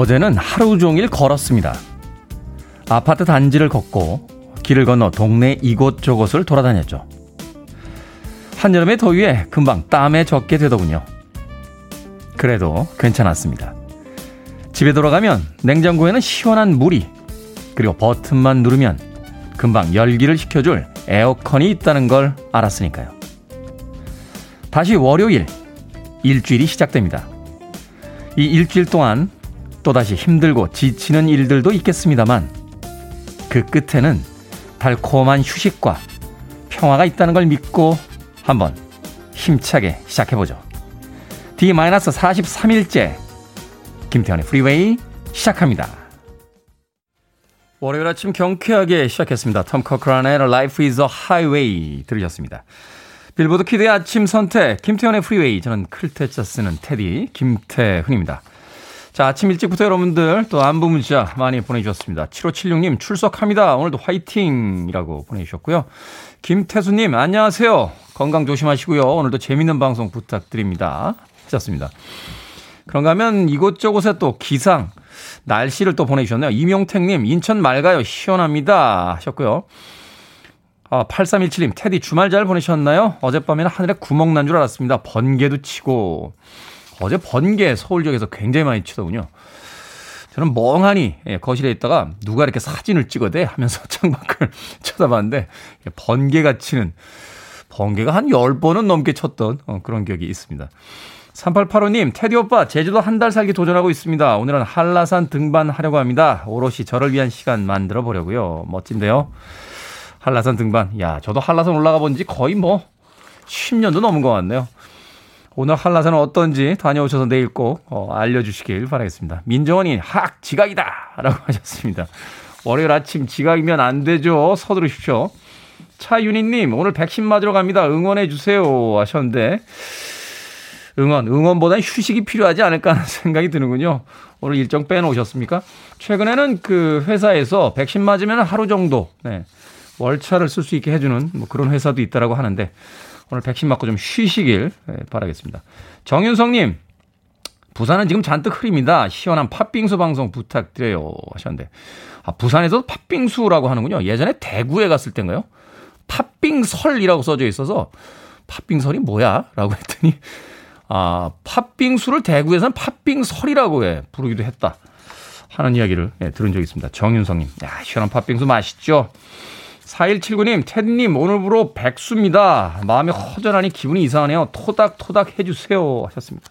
어제는 하루 종일 걸었습니다. 아파트 단지를 걷고 길을 건너 동네 이곳저곳을 돌아다녔죠. 한여름의 더위에 금방 땀에 젖게 되더군요. 그래도 괜찮았습니다. 집에 돌아가면 냉장고에는 시원한 물이 그리고 버튼만 누르면 금방 열기를 식혀줄 에어컨이 있다는 걸 알았으니까요. 다시 월요일 일주일이 시작됩니다. 이 일주일 동안 또다시 힘들고 지치는 일들도 있겠습니다만 그 끝에는 달콤한 휴식과 평화가 있다는 걸 믿고 한번 힘차게 시작해보죠. D-43일째 김태현의 프리웨이 시작합니다. 월요일 아침 경쾌하게 시작했습니다. 톰 커크란의 Life is a Highway 들으셨습니다. 빌보드 키드의 아침 선택 김태훈의 프리웨이 저는 클 태 자 쓰는 태디 김태훈입니다. 자, 아침 일찍부터 여러분들 또 안부 문자 많이 보내주셨습니다. 7576님 출석합니다. 오늘도 화이팅이라고 보내주셨고요. 김태수님 안녕하세요. 건강 조심하시고요. 오늘도 재밌는 방송 부탁드립니다. 하셨습니다. 그런가 하면 이곳저곳에 또 기상, 날씨를 또 보내주셨네요. 이명택님, 인천 맑아요. 시원합니다. 하셨고요. 아, 8317님, 테디 주말 잘 보내셨나요? 어젯밤에는 하늘에 구멍 난 줄 알았습니다. 번개도 치고. 어제 번개 서울 지역에서 굉장히 많이 치더군요. 저는 멍하니 예, 거실에 있다가 누가 이렇게 사진을 찍어대 하면서 창밖을 쳐다봤는데 번개가 치는 번개가 한 10번은 넘게 쳤던 어, 그런 기억이 있습니다. 3885님, 테디 오빠, 제주도 한 달 살기 도전하고 있습니다. 오늘은 한라산 등반하려고 합니다. 오롯이 저를 위한 시간 만들어 보려고요. 멋진데요? 한라산 등반. 야, 저도 한라산 올라가 본 지 거의 뭐 10년도 넘은 것 같네요. 오늘 한라산은 어떤지 다녀오셔서 내일 꼭 어, 알려주시길 바라겠습니다. 민정원이 학 지각이다! 라고 하셨습니다. 월요일 아침 지각이면 안 되죠. 서두르십시오. 차윤희님, 오늘 백신 맞으러 갑니다. 응원해 주세요. 하셨는데, 응원, 응원보다는 휴식이 필요하지 않을까 하는 생각이 드는군요. 오늘 일정 빼놓으셨습니까? 최근에는 그 회사에서 백신 맞으면 하루 정도, 네, 월차를 쓸 수 있게 해주는 뭐 그런 회사도 있다라고 하는데, 오늘 백신 맞고 좀 쉬시길 네, 바라겠습니다. 정윤성님, 부산은 지금 잔뜩 흐립니다. 시원한 팥빙수 방송 부탁드려요. 하셨는데, 아, 부산에서 팥빙수라고 하는군요. 예전에 대구에 갔을 땐가요? 팥빙설이라고 써져 있어서, 팥빙설이 뭐야? 라고 했더니, 아, 팥빙수를 대구에서는 팥빙설이라고 해 부르기도 했다. 하는 이야기를 예, 들은 적이 있습니다. 정윤성님. 야, 시원한 팥빙수 맛있죠? 4179님, 테디님, 오늘부로 백수입니다. 마음이 허전하니 기분이 이상하네요. 토닥토닥 해주세요. 하셨습니다.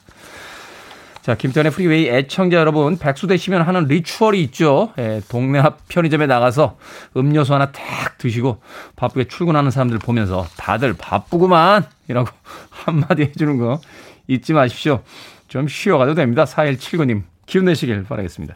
자, 김태훈의 프리웨이 애청자 여러분, 백수 되시면 하는 ritual이 있죠. 예, 동네 앞 편의점에 나가서 음료수 하나 탁 드시고 바쁘게 출근하는 사람들 보면서 다들 바쁘구만! 이라고 한마디 해주는 거 잊지 마십시오. 좀 쉬어가도 됩니다. 4179님, 기운 내시길 바라겠습니다.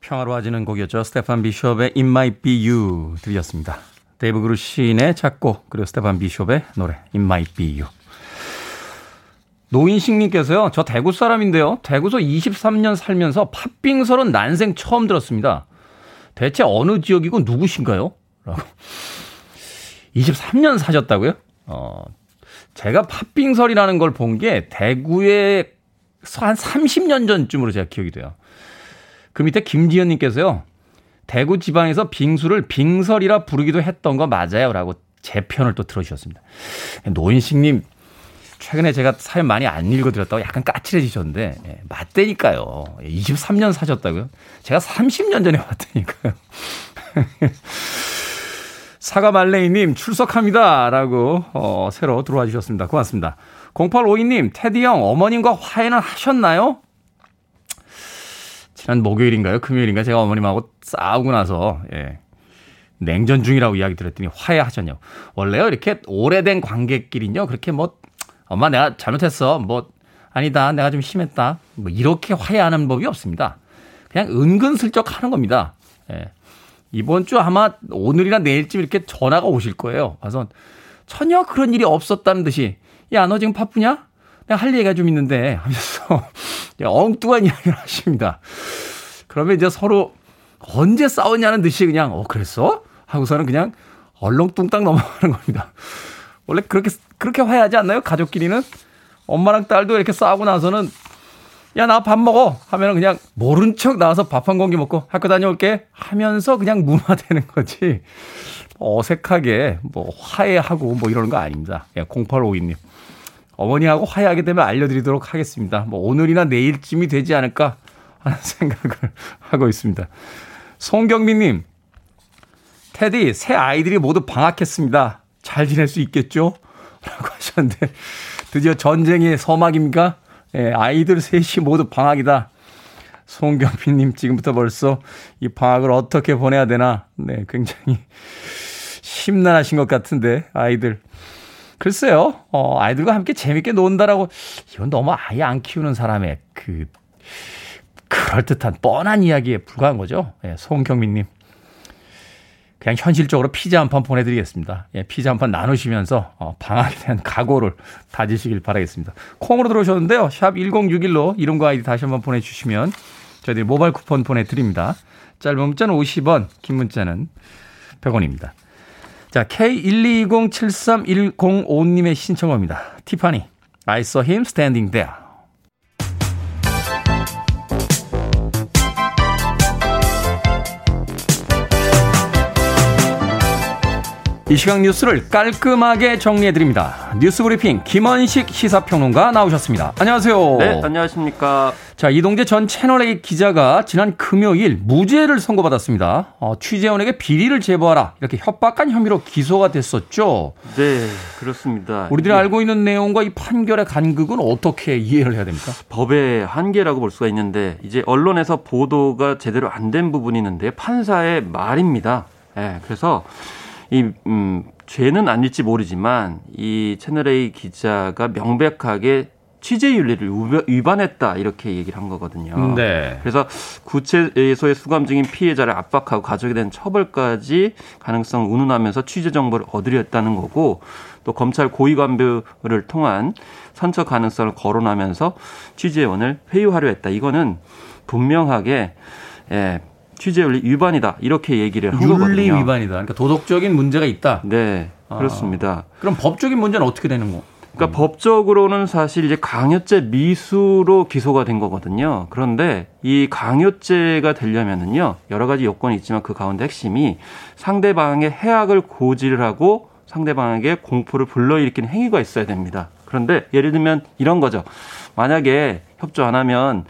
평화로워지는 곡이었죠. 스테판 비숍의 It Might Be You 들렸습니다. 데이브 그루신의 작곡 그리고 스테판 비숍의 노래 It Might Be You. 노인식님께서요. 저 대구 사람인데요. 대구서 23년 살면서 팥빙설은 난생 처음 들었습니다. 대체 어느 지역이고 누구신가요? 라고. 23년 사셨다고요? 어, 제가 팥빙설이라는 걸 본 게 대구에 한 30년 전쯤으로 제가 기억이 돼요. 그 밑에 김지현님께서요. 대구 지방에서 빙수를 빙설이라 부르기도 했던 거 맞아요. 라고 제 편을 또 들어주셨습니다. 노인식님, 최근에 제가 사연 많이 안 읽어드렸다고 약간 까칠해지셨는데, 예, 맞대니까요. 23년 사셨다고요? 제가 30년 전에 왔다니까요. 사과 말레이님 출석합니다. 라고, 어, 새로 들어와 주셨습니다. 고맙습니다. 0852님, 테디 형, 어머님과 화해는 하셨나요? 지난 목요일인가요? 금요일인가? 제가 어머님하고 싸우고 나서, 예. 냉전 중이라고 이야기 들었더니 화해하셨냐고. 원래요, 이렇게 오래된 관계끼리는요, 그렇게 뭐, 엄마 내가 잘못했어. 뭐, 아니다. 내가 좀 심했다. 뭐, 이렇게 화해하는 법이 없습니다. 그냥 은근슬쩍 하는 겁니다. 예. 이번 주 아마 오늘이나 내일쯤 이렇게 전화가 오실 거예요. 와서 전혀 그런 일이 없었다는 듯이 야, 너 지금 바쁘냐? 내가 할 얘기가 좀 있는데 하면서 엉뚱한 이야기를 하십니다. 그러면 이제 서로 언제 싸웠냐는 듯이 그냥 어 그랬어? 하고서는 그냥 얼렁뚱땅 넘어가는 겁니다. 원래 그렇게 그렇게 화해하지 않나요? 가족끼리는 엄마랑 딸도 이렇게 싸우고 나서는 야, 나 밥 먹어. 하면 그냥 모른 척 나와서 밥 한 공기 먹고 학교 다녀올게. 하면서 그냥 무마되는 거지. 어색하게 뭐 화해하고 뭐 이러는 거 아닙니다. 예, 0852님. 어머니하고 화해하게 되면 알려드리도록 하겠습니다. 뭐 오늘이나 내일쯤이 되지 않을까 하는 생각을 하고 있습니다. 송경민님, 테디, 새 아이들이 모두 방학했습니다. 잘 지낼 수 있겠죠? 라고 하셨는데, 드디어 전쟁의 서막입니까? 예, 아이들 셋이 모두 방학이다. 송경민님 지금부터 벌써 이 방학을 어떻게 보내야 되나. 네, 굉장히 심란하신 것 같은데, 아이들. 글쎄요, 어, 아이들과 함께 재밌게 논다라고, 이건 너무 아예 안 키우는 사람의 그, 그럴듯한 뻔한 이야기에 불과한 거죠. 예, 송경민님. 그냥 현실적으로 피자 한 판 보내드리겠습니다. 예, 피자 한 판 나누시면서 어, 방학에 대한 각오를 다지시길 바라겠습니다. 콩으로 들어오셨는데요. 샵 1061로 이름과 아이디 다시 한번 보내주시면 저희들이 모바일 쿠폰 보내드립니다. 짧은 문자는 50원, 긴 문자는 100원입니다. 자, K120731055님의 신청어입니다. 티파니, I saw him standing there. 이 시각 뉴스를 깔끔하게 정리해드립니다. 뉴스 브리핑 김원식 시사평론가 나오셨습니다. 안녕하세요. 네, 안녕하십니까. 자, 이동재 전 채널A 기자가 지난 금요일 무죄를 선고받았습니다. 어, 취재원에게 비리를 제보하라 이렇게 협박한 혐의로 기소가 됐었죠. 네, 그렇습니다. 우리들이 네. 알고 있는 내용과 이 판결의 간극은 어떻게 이해를 해야 됩니까? 법의 한계라고 볼 수가 있는데 이제 언론에서 보도가 제대로 안 된 부분이 있는데 판사의 말입니다. 네, 그래서 이, 음, 죄는 아닐지 모르지만 이 채널A 기자가 명백하게 취재 윤리를 위반했다 이렇게 얘기를 한 거거든요. 네. 그래서 구체소의 수감 중인 피해자를 압박하고 가족에 대한 처벌까지 가능성 운운하면서 취재 정보를 얻으려 했다는 거고 또 검찰 고위 관부를 통한 선처 가능성을 거론하면서 취재원을 회유하려 했다. 이거는 분명하게 예, 취재 윤리 위반이다 이렇게 얘기를 한 거거든요. 윤리 위반이다. 그러니까 도덕적인 문제가 있다. 네, 그렇습니다. 아, 그럼 법적인 문제는 어떻게 되는 거? 그러니까 음. 법적으로는 사실 이제 강요죄 미수로 기소가 된 거거든요. 그런데 이 강요죄가 되려면은요 여러 가지 요건이 있지만 그 가운데 핵심이 상대방의 해악을 고지를 하고 상대방에게 공포를 불러일으키는 행위가 있어야 됩니다. 그런데 예를 들면 이런 거죠. 만약에 협조 안 하면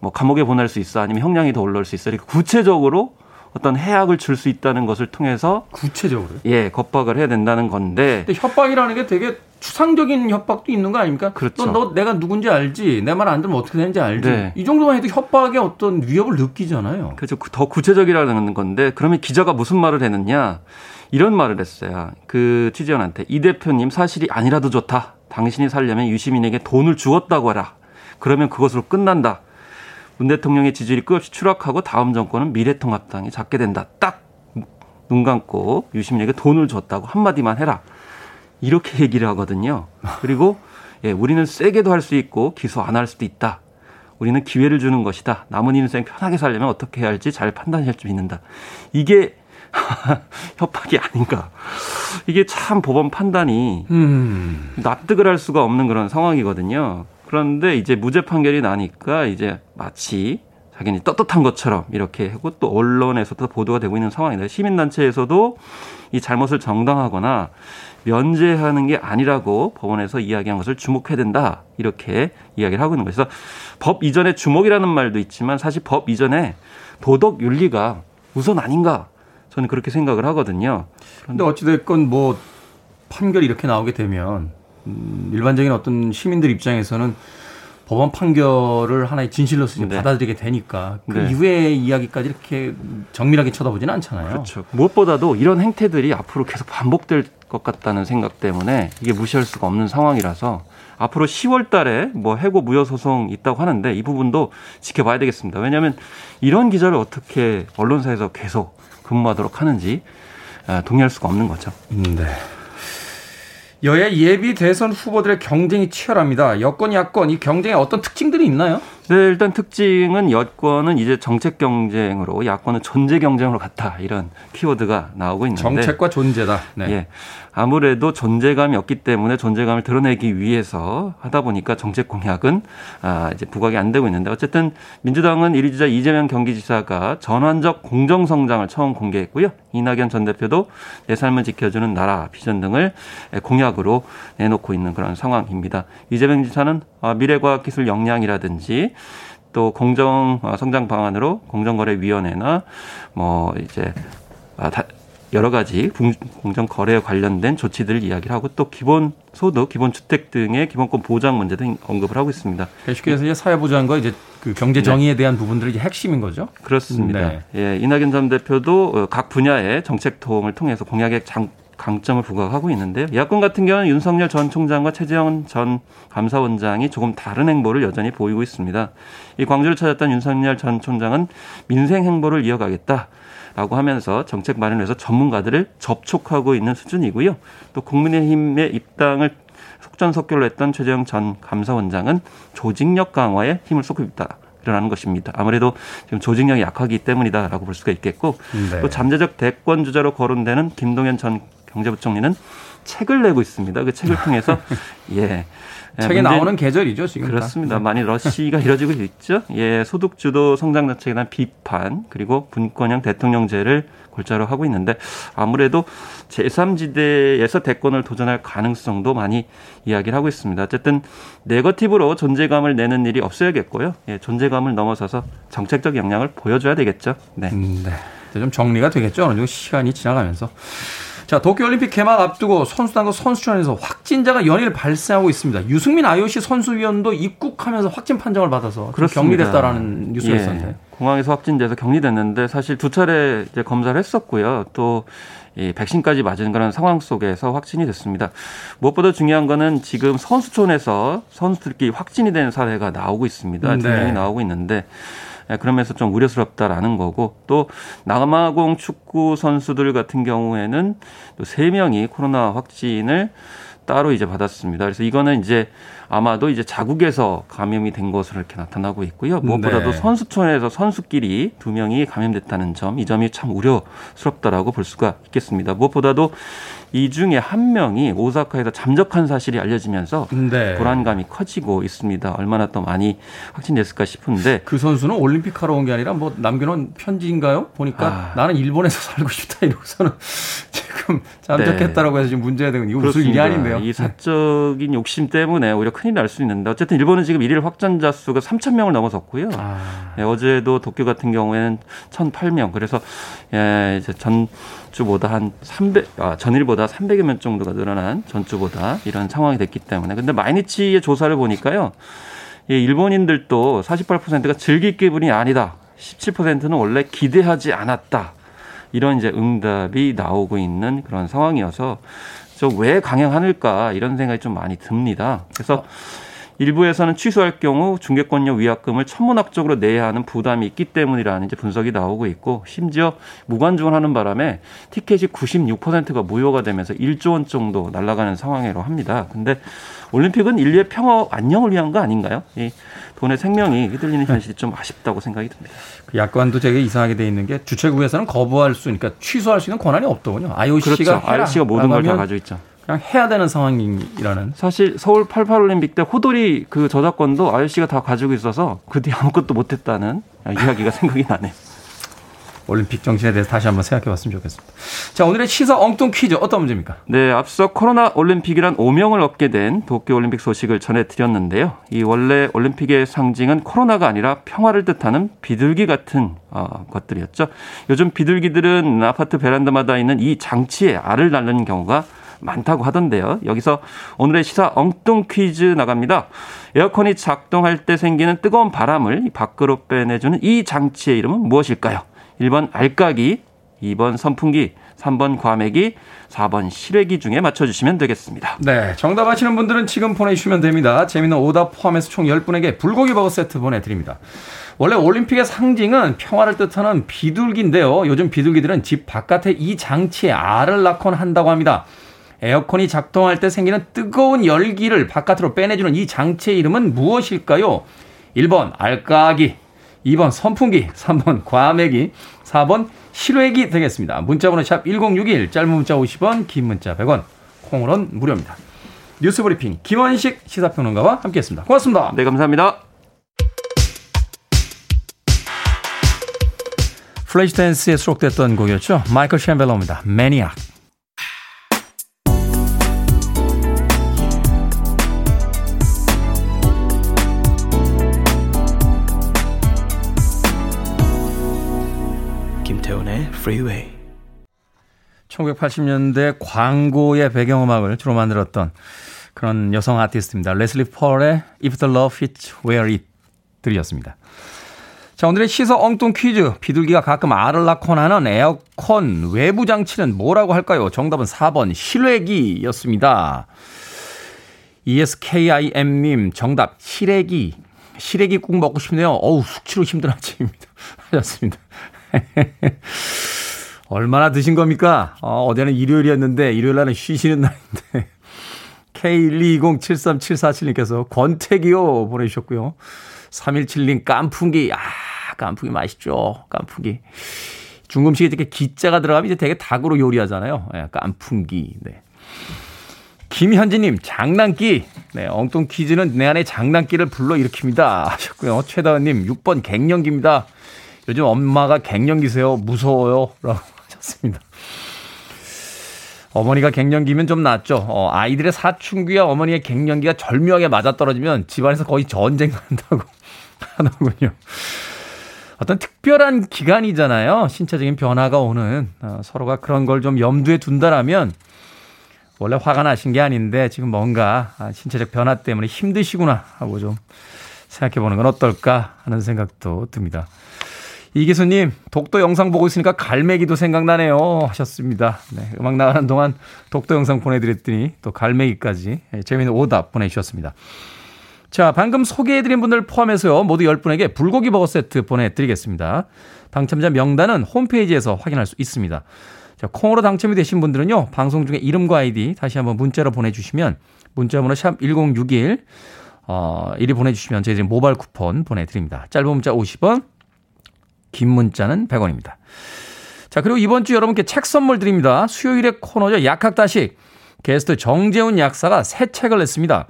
뭐 감옥에 보낼 수 있어 아니면 형량이 더 올라올 수 있어 이렇게 구체적으로 어떤 해악을 줄 수 있다는 것을 통해서 구체적으로 예 겁박을 해야 된다는 건데 근데 협박이라는 게 되게 추상적인 협박도 있는 거 아닙니까? 그렇죠. 너, 너 내가 누군지 알지 내 말 안 들으면 어떻게 되는지 알지 네. 이 정도만 해도 협박의 어떤 위협을 느끼잖아요. 그렇죠 더 구체적이라는 건데 그러면 기자가 무슨 말을 했느냐 이런 말을 했어요. 그 취재원한테 이 대표님 사실이 아니라도 좋다. 당신이 살려면 유시민에게 돈을 주었다고 하라. 그러면 그것으로 끝난다. 문 대통령의 지지율이 끝없이 추락하고 다음 정권은 미래통합당이 잡게 된다. 딱 눈 감고 유시민에게 돈을 줬다고 한마디만 해라. 이렇게 얘기를 하거든요. 그리고 예, 우리는 세게도 할 수 있고 기소 안 할 수도 있다. 우리는 기회를 주는 것이다. 남은 인생 편하게 살려면 어떻게 해야 할지 잘 판단할 줄 믿는다. 이게 협박이 아닌가. 이게 참 법원 판단이 음. 납득을 할 수가 없는 그런 상황이거든요. 그런데 이제 무죄 판결이 나니까 이제 마치 자기는 떳떳한 것처럼 이렇게 하고 또 언론에서도 보도가 되고 있는 상황이다. 시민단체에서도 이 잘못을 정당하거나 면제하는 게 아니라고 법원에서 이야기한 것을 주목해야 된다. 이렇게 이야기를 하고 있는 거예요. 그래서 법 이전에 주목이라는 말도 있지만 사실 법 이전에 도덕 윤리가 우선 아닌가 저는 그렇게 생각을 하거든요. 그런데 어찌됐건 뭐 판결이 이렇게 나오게 되면 음, 일반적인 어떤 시민들 입장에서는 법원 판결을 하나의 진실로서 네. 받아들이게 되니까 그 네. 이후의 이야기까지 이렇게 정밀하게 쳐다보지는 않잖아요. 그렇죠. 무엇보다도 이런 행태들이 앞으로 계속 반복될 것 같다는 생각 때문에 이게 무시할 수가 없는 상황이라서 앞으로 10월 달에 뭐 해고 무효 소송 있다고 하는데 이 부분도 지켜봐야 되겠습니다. 왜냐하면 이런 기자를 어떻게 언론사에서 계속 근무하도록 하는지 아, 동의할 수가 없는 거죠. 네. 여야 예비 대선 후보들의 경쟁이 치열합니다. 여권, 야권 이 경쟁에 어떤 특징들이 있나요? 네, 일단 특징은 여권은 이제 정책 경쟁으로 야권은 존재 경쟁으로 갔다 이런 키워드가 나오고 있는데 정책과 존재다. 네. 예, 아무래도 존재감이 없기 때문에 존재감을 드러내기 위해서 하다 보니까 정책 공약은 아, 이제 부각이 안 되고 있는데 어쨌든 민주당은 1위 주자 이재명 경기지사가 전환적 공정 성장을 처음 공개했고요. 이낙연 전 대표도 내 삶을 지켜주는 나라 비전 등을 공약으로 내놓고 있는 그런 상황입니다. 이재명 지사는 아, 미래과학기술 역량이라든지 또 공정 어, 성장 방안으로 공정거래위원회나 뭐 이제 아, 여러 가지 공정 거래에 관련된 조치들을 이야기를 하고 또 기본 소득, 기본 주택 등의 기본권 보장 문제도 언급을 하고 있습니다. 쉽게 해서 이제 사회보장과 이제 그 경제 정의에 네. 대한 부분들이 핵심인 거죠. 그렇습니다. 네. 예, 이낙연 전 대표도 어, 각 분야의 정책 도움을 통해서 공약의 장, 강점을 부각하고 있는데요. 야권 같은 경우는 윤석열 전 총장과 최재형 전 감사원장이 조금 다른 행보를 여전히 보이고 있습니다. 이 광주를 찾았던 윤석열 전 총장은 민생 행보를 이어가겠다. 라고 하면서 정책 마련을 위해서 전문가들을 접촉하고 있는 수준이고요. 또 국민의힘의 입당을 속전속결로 했던 최재형 전 감사원장은 조직력 강화에 힘을 쏟고 있다. 일어나는 것입니다. 아무래도 지금 조직력이 약하기 때문이다라고 볼 수가 있겠고 네. 또 잠재적 대권 주자로 거론되는 김동연 전 경제부총리는 책을 내고 있습니다. 그 책을 통해서 예. 예 책에 나오는 계절이죠 지금 그렇습니다. 네. 많이 러시가 이뤄지고 있죠. 예, 소득주도 성장 정책에 대한 비판 그리고 분권형 대통령제를 골자로 하고 있는데 아무래도 제3지대에서 대권을 도전할 가능성도 많이 이야기를 하고 있습니다. 어쨌든 네거티브로 존재감을 내는 일이 없어야겠고요. 예, 존재감을 넘어서서 정책적 역량을 보여줘야 되겠죠. 네. 음, 네. 좀 정리가 되겠죠. 어느 정도 시간이 지나가면서. 자, 도쿄올림픽 개막 앞두고 선수단과 선수촌에서 확진자가 연일 발생하고 있습니다. 유승민 IOC 선수위원도 입국하면서 확진 판정을 받아서 격리됐다라는 뉴스가 예. 있었는데. 공항에서 확진돼서 격리됐는데 사실 두 차례 이제 검사를 했었고요. 또 이 백신까지 맞은 그런 상황 속에서 확진이 됐습니다. 무엇보다 중요한 거는 지금 선수촌에서 선수들끼리 확진이 된 사례가 나오고 있습니다. 두 명이 네. 나오고 있는데 예, 그러면서 좀 우려스럽다라는 거고 또 남아공 축구 선수들 같은 경우에는 또세 명이 코로나 확진을 따로 이제 받았습니다. 그래서 이거는 이제 아마도 이제 자국에서 감염이 된 것으로 이렇게 나타나고 있고요. 무엇보다도 네. 선수촌에서 선수끼리 두 명이 감염됐다는 점, 이 점이 참 우려스럽다라고 볼 수가 있겠습니다. 무엇보다도 이 중에 한 명이 오사카에서 잠적한 사실이 알려지면서 네. 불안감이 커지고 있습니다. 얼마나 또 많이 확진됐을까 싶은데 그 선수는 올림픽 하러 온 게 아니라 뭐 남겨놓은 편지인가요? 보니까 아. 나는 일본에서 살고 싶다 이러고서는 지금 잠적했다라고 해서 지금 문제가 되는 이거 무슨 일이 아닌데요. 이 사적인 욕심 때문에 오히려 큰일 날 수 있는데 어쨌든 일본은 지금 일일 확진자 수가 3천 명을 넘어섰고요. 아. 예, 어제도 도쿄 같은 경우에는 1,008명. 그래서 예, 이제 전주보다 한 300, 아, 전일보다 300여 명 정도가 늘어난 전주보다 이런 상황이 됐기 때문에. 근데 마이니치의 조사를 보니까요. 예, 일본인들도 48%가 즐길 기분이 아니다. 17%는 원래 기대하지 않았다. 이런 이제 응답이 나오고 있는 그런 상황이어서 저왜 강행하는가 이런 생각이 좀 많이 듭니다. 그래서 일부에서는 취소할 경우 중개권료 위약금을 천문학적으로 내야 하는 부담이 있기 때문이라는 이제 분석이 나오고 있고 심지어 무관중을 하는 바람에 티켓이 96%가 무효가 되면서 1조 원 정도 날아가는 상황이라고 합니다. 근데 올림픽은 인류의 평화 안녕을 위한 거 아닌가요? 이 돈의 생명이 휘둘리는 현실이 좀 아쉽다고 생각이 듭니다. 그 약관도 되게 이상하게 돼 있는 게 주최국에서는 거부할 수, 그러니까 취소할 수 있는 권한이 없더군요. IOC가 그렇죠. IOC가 모든 걸 다 가지고 있죠. 그냥 해야 되는 상황이라는. 사실 서울 88올림픽 때 호돌이 그 저작권도 IOC가 다 가지고 있어서 그 뒤에 아무것도 못했다는 이야기가 생각이 나네요. 올림픽 정신에 대해서 다시 한번 생각해 봤으면 좋겠습니다. 자, 오늘의 시사 엉뚱 퀴즈 어떤 문제입니까? 네, 앞서 코로나 올림픽이란 오명을 얻게 된 도쿄 올림픽 소식을 전해 드렸는데요. 이 원래 올림픽의 상징은 코로나가 아니라 평화를 뜻하는 비둘기 같은 어, 것들이었죠. 요즘 비둘기들은 아파트 베란다마다 있는 이 장치에 알을 낳는 경우가 많다고 하던데요. 여기서 오늘의 시사 엉뚱 퀴즈 나갑니다. 에어컨이 작동할 때 생기는 뜨거운 바람을 밖으로 빼내주는 이 장치의 이름은 무엇일까요? 1번 알까기, 2번 선풍기, 3번 과메기, 4번 실외기 중에 맞춰주시면 되겠습니다. 네, 정답 아시는 분들은 지금 보내주시면 됩니다. 재미있는 오답 포함해서 총 10분에게 불고기 버거 세트 보내드립니다. 원래 올림픽의 상징은 평화를 뜻하는 비둘기인데요. 요즘 비둘기들은 집 바깥에 이 장치에 알을 낳곤 한다고 합니다. 에어컨이 작동할 때 생기는 뜨거운 열기를 바깥으로 빼내주는 이 장치의 이름은 무엇일까요? 1번 알까기, 2번 선풍기, 3번 과메기, 4번 실외기 되겠습니다. 문자번호 샵 1061, 짧은 문자 50원, 긴 문자 100원, 콩으로는 무료입니다. 뉴스브리핑 김원식 시사평론가와 함께했습니다. 고맙습니다. 네, 감사합니다. 플래시 댄스에 수록됐던 곡이었죠. 마이클 셈벨로입니다. Maniac. Freeway. 1980년대 광고의 배경음악을 주로 만들었던 그런 여성 아티스트입니다. 레슬리 펄의 If the Love Fits Where It 들이었습니다. 자, 오늘의 시서 엉뚱 퀴즈. 비둘기가 가끔 알을 낳곤 하는 에어컨 외부 장치는 뭐라고 할까요? 정답은 4번 실외기였습니다. ESKIM님 정답 실외기. 실외기 국 먹고 싶네요. 어우 숙취로 힘든 아침입니다. 하셨습니다. 얼마나 드신 겁니까? 어, 어제는 일요일이었는데, 일요일 날은 쉬시는 날인데. K1207374님께서 권태기요 보내주셨고요. 317님 깐풍기. 아, 깐풍기 맛있죠. 깐풍기. 중금식에 이렇게 기자가 들어가면 이제 되게 닭으로 요리하잖아요. 예, 깐풍기. 네. 김현진님, 장난기. 네, 엉뚱 퀴즈는 내 안에 장난기를 불러일으킵니다. 하셨고요. 최다은님, 6번 갱년기입니다. 요즘 엄마가 갱년기세요. 무서워요. 라고 하셨습니다. 어머니가 갱년기면 좀 낫죠. 어, 아이들의 사춘기와 어머니의 갱년기가 절묘하게 맞아떨어지면 집안에서 거의 전쟁한다고 하더군요. 어떤 특별한 기간이잖아요. 신체적인 변화가 오는 어, 서로가 그런 걸 좀 염두에 둔다라면 원래 화가 나신 게 아닌데 지금 뭔가 아, 신체적 변화 때문에 힘드시구나 하고 좀 생각해 보는 건 어떨까 하는 생각도 듭니다. 이기수님, 독도 영상 보고 있으니까 갈매기도 생각나네요. 하셨습니다. 네, 음악 나가는 동안 독도 영상 보내드렸더니 또 갈매기까지 네, 재미있는 오답 보내주셨습니다. 자, 방금 소개해드린 분들 포함해서요, 모두 10분에게 불고기 버거 세트 보내드리겠습니다. 당첨자 명단은 홈페이지에서 확인할 수 있습니다. 자, 콩으로 당첨이 되신 분들은요, 방송 중에 이름과 아이디 다시 한번 문자로 보내주시면, 문자번호 샵 1061, 어, 이리 보내주시면 저희 모바일 쿠폰 보내드립니다. 짧은 문자 50원, 긴 문자는 100원입니다. 자, 그리고 이번 주 여러분께 책 선물 드립니다. 수요일의 코너죠. 약학다식. 게스트 정재훈 약사가 새 책을 냈습니다.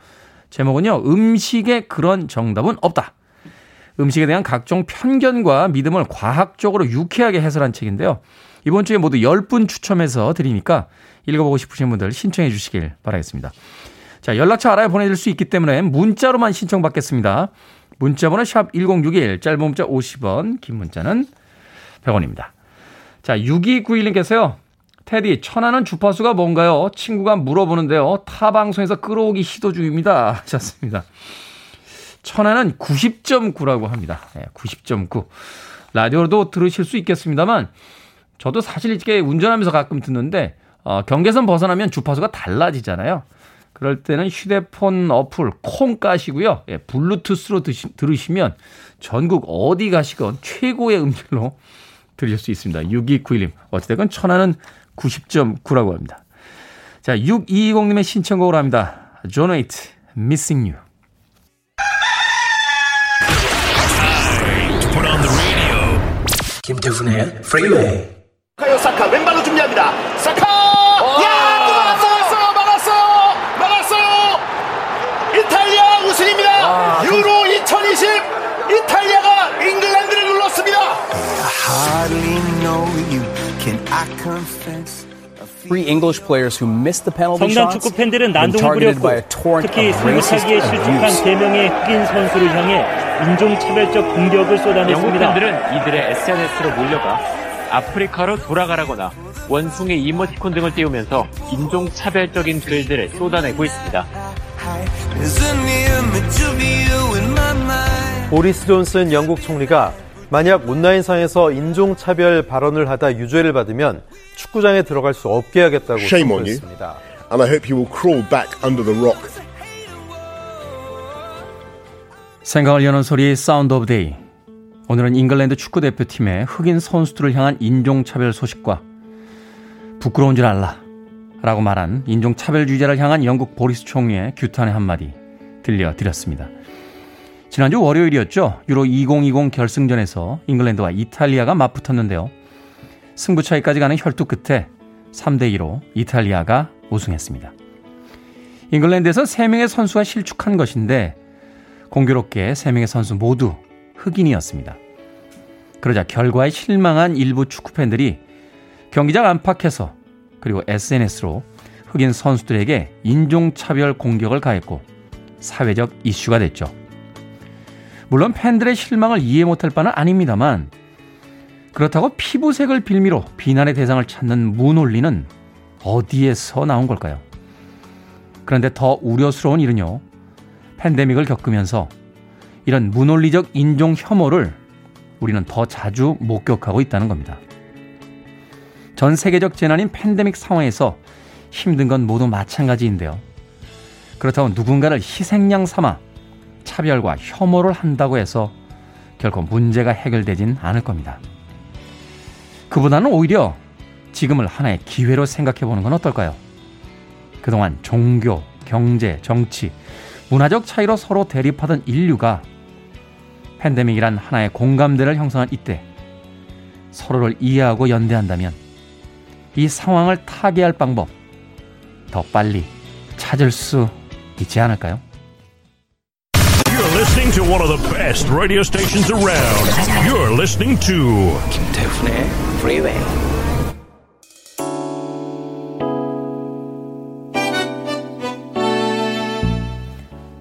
제목은요, 음식에 그런 정답은 없다. 음식에 대한 각종 편견과 믿음을 과학적으로 유쾌하게 해설한 책인데요. 이번 주에 모두 10분 추첨해서 드리니까 읽어보고 싶으신 분들 신청해 주시길 바라겠습니다. 자, 연락처 알아야 보내줄 수 있기 때문에 문자로만 신청받겠습니다. 문자번호 샵 1061, 짧은 문자 50원, 긴 문자는 100원입니다. 자, 6291님께서요. 테디, 천안은 주파수가 뭔가요? 친구가 물어보는데요. 타 방송에서 끌어오기 시도 중입니다. 하셨습니다. 천안은 90.9라고 합니다. 네, 90.9. 라디오로도 들으실 수 있겠습니다만, 저도 사실 이렇게 운전하면서 가끔 듣는데, 어, 경계선 벗어나면 주파수가 달라지잖아요. 그럴 때는 휴대폰 어플 콩 까시고요. 예, 블루투스로 드시, 들으시면 전국 어디 가시건 최고의 음질로 들으실 수 있습니다. 6291님. 어찌됐건 천안은 90.9라고 합니다. 자, 6220님의 신청곡으로 합니다. 존 웨이트, Missing You. 김태훈의 프리웨이. 성남 축구 팬들은 난동을 부렸고 특히 승부차기에 실축한 3명의 흑인 선수를 향해 인종차별적 공격을 쏟아냈습니다. 영국 팬들은 이들의 SNS로 몰려가 아프리카로 돌아가라거나 원숭이 이모티콘 등을 띄우면서 인종차별적인 글들을 쏟아내고 있습니다. 보리스 존슨 영국 총리가 만약 온라인상에서 인종차별 발언을 하다 유죄를 받으면 축구장에 들어갈 수 없게 하겠다고 Shame on you. 선포했습니다. And I hope you will crawl back under the rock. 생각을 여는 소리 Sound of Day. 오늘은 잉글랜드 축구 대표팀의 흑인 선수들을 향한 인종차별 소식과 부끄러운 줄 알라 라고 말한 인종차별주의자를 향한 영국 보리스 총리의 규탄의 한마디 들려드렸습니다. 지난주 월요일이었죠. 유로 2020 결승전에서 잉글랜드와 이탈리아가 맞붙었는데요. 승부차기까지 가는 혈투 끝에 3대2로 이탈리아가 우승했습니다. 잉글랜드에서 3명의 선수가 실축한 것인데 공교롭게 3명의 선수 모두 흑인이었습니다. 그러자 결과에 실망한 일부 축구팬들이 경기장 안팎에서 그리고 SNS로 흑인 선수들에게 인종차별 공격을 가했고 사회적 이슈가 됐죠. 물론 팬들의 실망을 이해 못할 바는 아닙니다만 그렇다고 피부색을 빌미로 비난의 대상을 찾는 무논리는 어디에서 나온 걸까요? 그런데 더 우려스러운 일은요. 팬데믹을 겪으면서 이런 무논리적 인종 혐오를 우리는 더 자주 목격하고 있다는 겁니다. 전 세계적 재난인 팬데믹 상황에서 힘든 건 모두 마찬가지인데요. 그렇다고 누군가를 희생양 삼아 차별과 혐오를 한다고 해서 결코 문제가 해결되진 않을 겁니다. 그보다는 오히려 지금을 하나의 기회로 생각해 보는 건 어떨까요? 그동안 종교, 경제, 정치, 문화적 차이로 서로 대립하던 인류가 팬데믹이란 하나의 공감대를 형성한 이때 서로를 이해하고 연대한다면 이 상황을 타개할 방법 더 빨리 찾을 수 있지 않을까요? Listening to one of the best radio stations around. You're listening to 김태훈의 Freeway.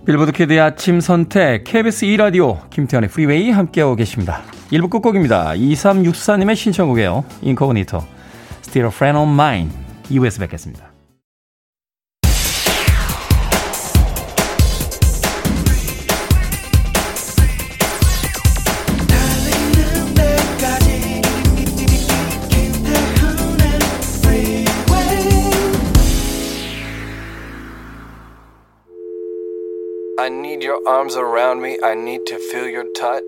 빌보드 키드의 아침 선택 KBS 2라디오 김태훈의 프리웨이 함께하고 계십니다. 1부 끝곡입니다. 2364님의 신청곡이에요. 인코그니토 Still a Friend of Mine 2부에서 뵙겠습니다. Arms around me. I need to feel your touch.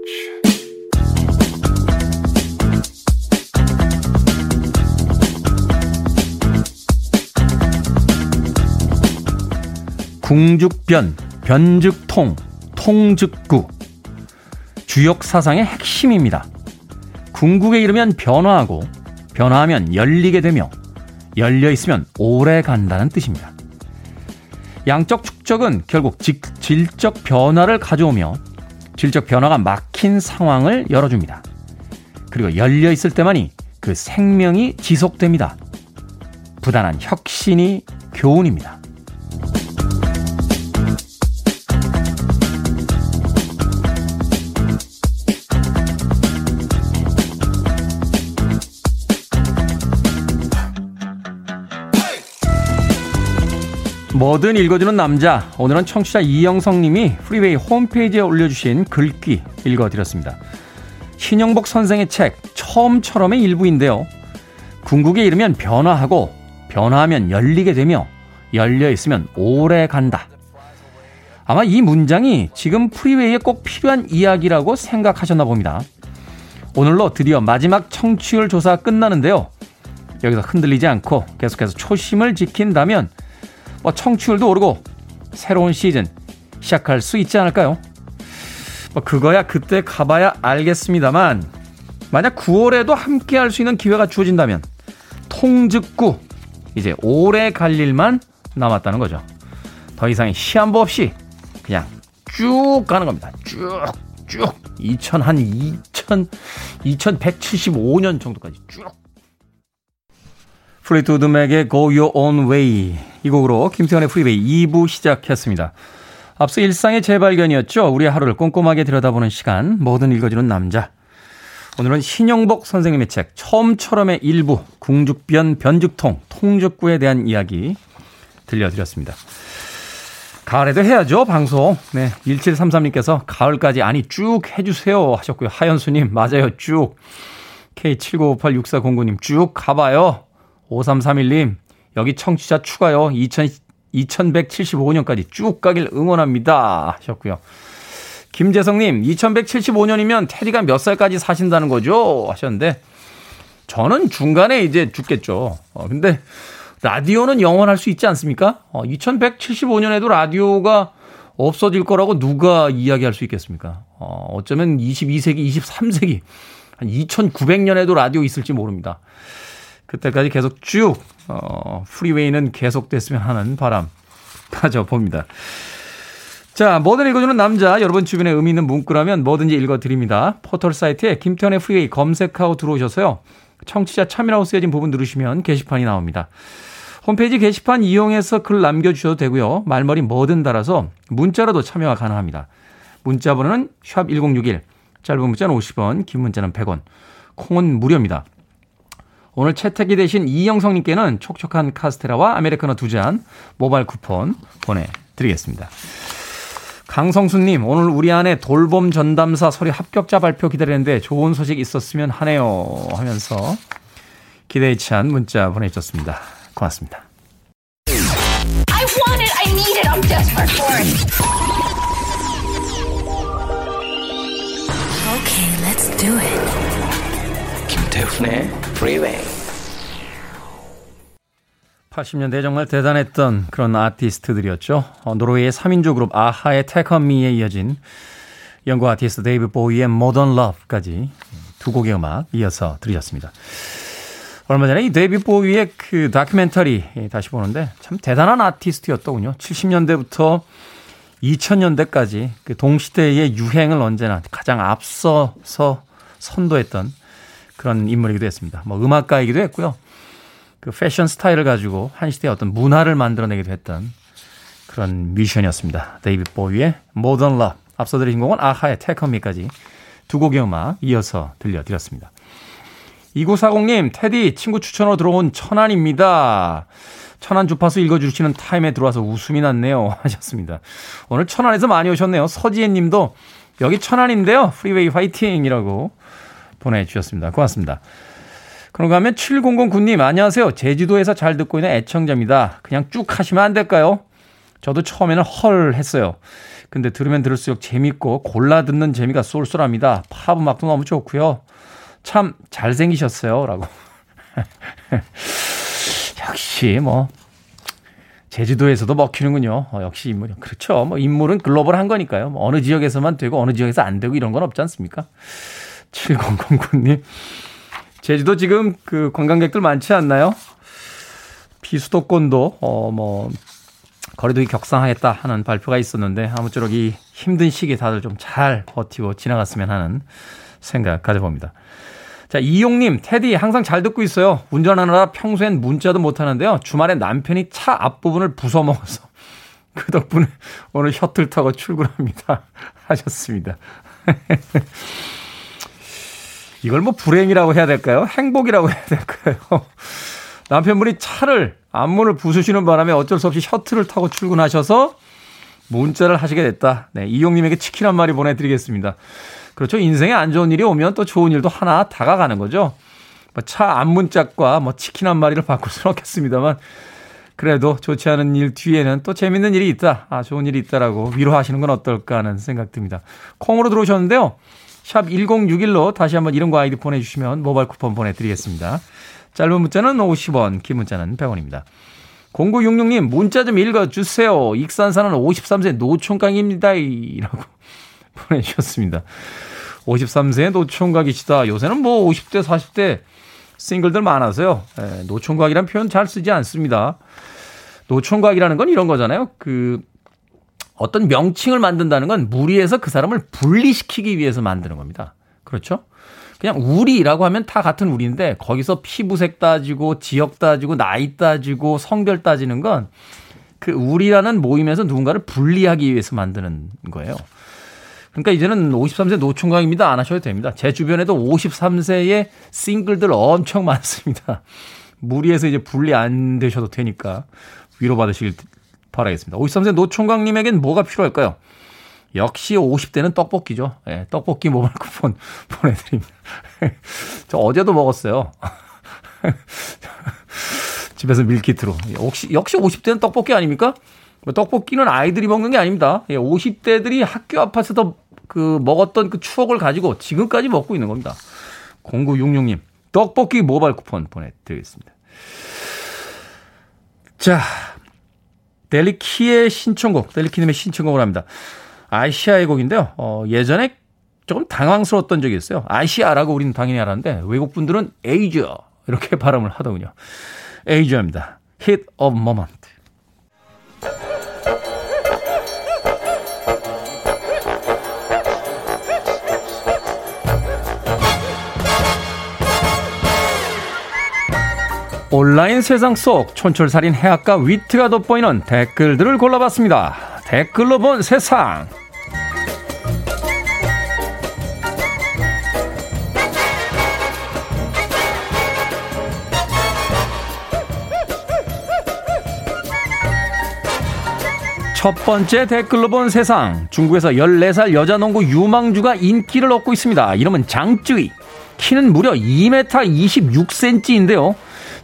궁죽변, 변즉통, 통즉구. 주역 사상의 핵심입니다. 궁극에 이르면 변화하고, 변화하면 열리게 되며, 열려 있으면 오래 간다는 뜻입니다. 양적 축 적은 결국 직, 질적 변화를 가져오며, 질적 변화가 막힌 상황을 열어줍니다. 그리고 열려 있을 때만이 그 생명이 지속됩니다. 부단한 혁신이 교훈입니다. 뭐든 읽어주는 남자. 오늘은 청취자 이영성 님이 프리웨이 홈페이지에 올려주신 글귀 읽어드렸습니다. 신영복 선생의 책 처음처럼의 일부인데요. 궁극에 이르면 변화하고 변화하면 열리게 되며 열려 있으면 오래 간다. 아마 이 문장이 지금 프리웨이에 꼭 필요한 이야기라고 생각하셨나 봅니다. 오늘로 드디어 마지막 청취율 조사 끝나는데요. 여기서 흔들리지 않고 계속해서 초심을 지킨다면 뭐 청취율도 오르고 새로운 시즌 시작할 수 있지 않을까요? 뭐 그거야 그때 가봐야 알겠습니다만 만약 9월에도 함께 할 수 있는 기회가 주어진다면 통즉구 이제 오래 갈 일만 남았다는 거죠. 더 이상의 시한부 없이 그냥 쭉 가는 겁니다. 쭉, 쭉. 2000, 한 2000, 2175년 정도까지 쭉. 플리트우드 맥의 Go Your Own Way 이 곡으로 김태훈의 프리웨이 2부 시작했습니다. 앞서 일상의 재발견이었죠. 우리의 하루를 꼼꼼하게 들여다보는 시간 뭐든 읽어주는 남자. 오늘은 신영복 선생님의 책 처음처럼의 일부 궁즉변 변즉통 통즉구에 대한 이야기 들려드렸습니다. 가을에도 해야죠, 방송. 네. 1733님께서 가을까지 아니 쭉 해주세요 하셨고요. 하연수님, 맞아요, 쭉. K79586409님, 쭉 가봐요. 5331님, 여기 청취자 추가요. 2000, 2175년까지 쭉 가길 응원합니다. 하셨고요. 김재성님, 2175년이면 테디가 몇 살까지 사신다는 거죠? 하셨는데, 저는 중간에 이제 죽겠죠. 어, 근데, 라디오는 영원할 수 있지 않습니까? 어, 2175년에도 라디오가 없어질 거라고 누가 이야기할 수 있겠습니까? 어, 어쩌면 22세기, 23세기, 한 2900년에도 라디오 있을지 모릅니다. 그때까지 계속 쭉, 어, 프리웨이는 계속됐으면 하는 바람 가져봅니다. 자, 뭐든 읽어주는 남자, 여러분 주변에 의미 있는 문구라면 뭐든지 읽어드립니다. 포털 사이트에 김태훈의 프리웨이 검색하고 들어오셔서요. 청취자 참여라고 쓰여진 부분 누르시면 게시판이 나옵니다. 홈페이지 게시판 이용해서 글 남겨주셔도 되고요. 말머리 뭐든 달아서 문자로도 참여가 가능합니다. 문자 번호는 샵 1061, 짧은 문자는 50원, 긴 문자는 100원, 콩은 무료입니다. 오늘 채택이 되신 이영성님께는 촉촉한 카스테라와 아메리카노 두 잔 모바일 쿠폰 보내드리겠습니다. 강성수님, 오늘 우리 아내 돌봄 전담사 서류 합격자 발표 기다리는데 좋은 소식 있었으면 하네요. 하면서 기대에 찬 문자 보내주셨습니다. 고맙습니다. I want it, I need it, I'm desperate for it. Okay, let's do it. 김태훈의 Freeway. 80년대 정말 대단했던 그런 아티스트들이었죠. 어, 노르웨이의 3인조 그룹 아하의 Me에 이어진 영국 아티스트 데이비드 보위의 Modern Love까지 두 곡의 음악 이어서 들으셨습니다. 얼마 전에 이 데이비드 보위의 그 다큐멘터리 다시 보는데 참 대단한 아티스트였더군요. 70년대부터 2000년대까지 그 동시대의 유행을 언제나 가장 앞서서 선도했던 그런 인물이기도 했습니다. 뭐 음악가이기도 했고요. 그 패션 스타일을 가지고 한 시대의 어떤 문화를 만들어내기도 했던 그런 뮤지션이었습니다. 데이빗 보이의 Modern Love. 앞서 들으신 곡은 아하의 Me까지 두 곡의 음악 이어서 들려드렸습니다. 2940님, 테디 친구 추천으로 들어온 천안입니다. 천안 주파수 읽어주시는 타임에 들어와서 웃음이 났네요. 하셨습니다. 오늘 천안에서 많이 오셨네요. 서지혜 님도 여기 천안인데요. 프리웨이 화이팅이라고 보내주셨습니다. 고맙습니다. 그런가 하면 7009님, 안녕하세요. 제주도에서 잘 듣고 있는 애청자입니다. 그냥 쭉 하시면 안 될까요? 저도 처음에는 헐 했어요. 근데 들으면 들을수록 재밌고 골라 듣는 재미가 쏠쏠합니다. 팝 음악도 너무 좋고요. 참 잘생기셨어요. 라고. 역시 뭐 제주도에서도 먹히는군요. 어, 역시 인물이. 그렇죠. 뭐 인물은 글로벌한 거니까요. 뭐 어느 지역에서만 되고 어느 지역에서 안 되고 이런 건 없지 않습니까? 7009님. 제주도 지금 그 관광객들 많지 않나요? 비수도권도 어 뭐 거리두기 격상하겠다 하는 발표가 있었는데 아무쪼록 이 힘든 시기 다들 좀 잘 버티고 지나갔으면 하는 생각 가져봅니다. 자, 이용님, 테디 항상 잘 듣고 있어요. 운전하느라 평소엔 문자도 못 하는데요. 주말에 남편이 차 앞부분을 부숴먹어서 그 덕분에 오늘 셔틀 타고 출근합니다. 하셨습니다. 이걸 뭐 불행이라고 해야 될까요? 행복이라고 해야 될까요? 남편분이 차를 앞문을 부수시는 바람에 어쩔 수 없이 셔틀을 타고 출근하셔서 문자를 하시게 됐다. 네, 이용님에게 치킨 한 마리 보내드리겠습니다. 그렇죠. 인생에 안 좋은 일이 오면 또 좋은 일도 하나 다가가는 거죠. 뭐차 앞문짝과 뭐 치킨 한 마리를 바꿀 수는 없겠습니다만 그래도 좋지 않은 일 뒤에는 또 재밌는 일이 있다. 아, 좋은 일이 있다라고 위로하시는 건 어떨까 하는 생각 듭니다. 콩으로 들어오셨는데요. 샵 1061로 다시 한번 이름과 아이디 보내주시면 모바일 쿠폰 보내드리겠습니다. 짧은 문자는 50원, 긴 문자는 100원입니다. 0966님, 문자 좀 읽어주세요. 익산 사는 53세 노총각입니다. 이라고 보내주셨습니다. 53세 노총각이시다. 요새는 뭐 50대, 40대 싱글들 많아서요. 예, 노총각이란 표현 잘 쓰지 않습니다. 노총각이라는 건 이런 거잖아요. 그 어떤 명칭을 만든다는 건 무리해서 그 사람을 분리시키기 위해서 만드는 겁니다. 그렇죠? 그냥 우리라고 하면 다 같은 우리인데 거기서 피부색 따지고 지역 따지고 나이 따지고 성별 따지는 건 그 우리라는 모임에서 누군가를 분리하기 위해서 만드는 거예요. 그러니까 이제는 53세 노총각입니다. 안 하셔도 됩니다. 제 주변에도 53세의 싱글들 엄청 많습니다. 무리해서 이제 분리 안 되셔도 되니까 위로받으시길 바라겠습니다. 53세 노총각님에겐 뭐가 필요할까요? 역시 50대는 떡볶이죠. 예, 떡볶이 모바일 쿠폰 보내드립니다. 저 어제도 먹었어요. 집에서 밀키트로. 역시, 역시 50대는 떡볶이 아닙니까? 뭐 떡볶이는 아이들이 먹는 게 아닙니다. 예, 50대들이 학교 앞에서 그 먹었던 그 추억을 가지고 지금까지 먹고 있는 겁니다. 0966님, 떡볶이 모바일 쿠폰 보내드리겠습니다. 자, 델리키의 신청곡, 델리키님의 신청곡을 합니다. 아시아의 곡인데요. 어, 예전에 조금 당황스러웠던 적이 있어요. 아시아라고 우리는 당연히 알았는데 외국 분들은 에이저 이렇게 발음을 하더군요. 에이저입니다. Hit of Moment. 온라인 세상 속 촌철살인 해악과 위트가 돋보이는 댓글들을 골라봤습니다. 댓글로 본 세상. 첫 번째 댓글로 본 세상. 중국에서 14살 여자 농구 유망주가 인기를 얻고 있습니다. 이름은 장쯔이. 키는 무려 2m 26cm인데요.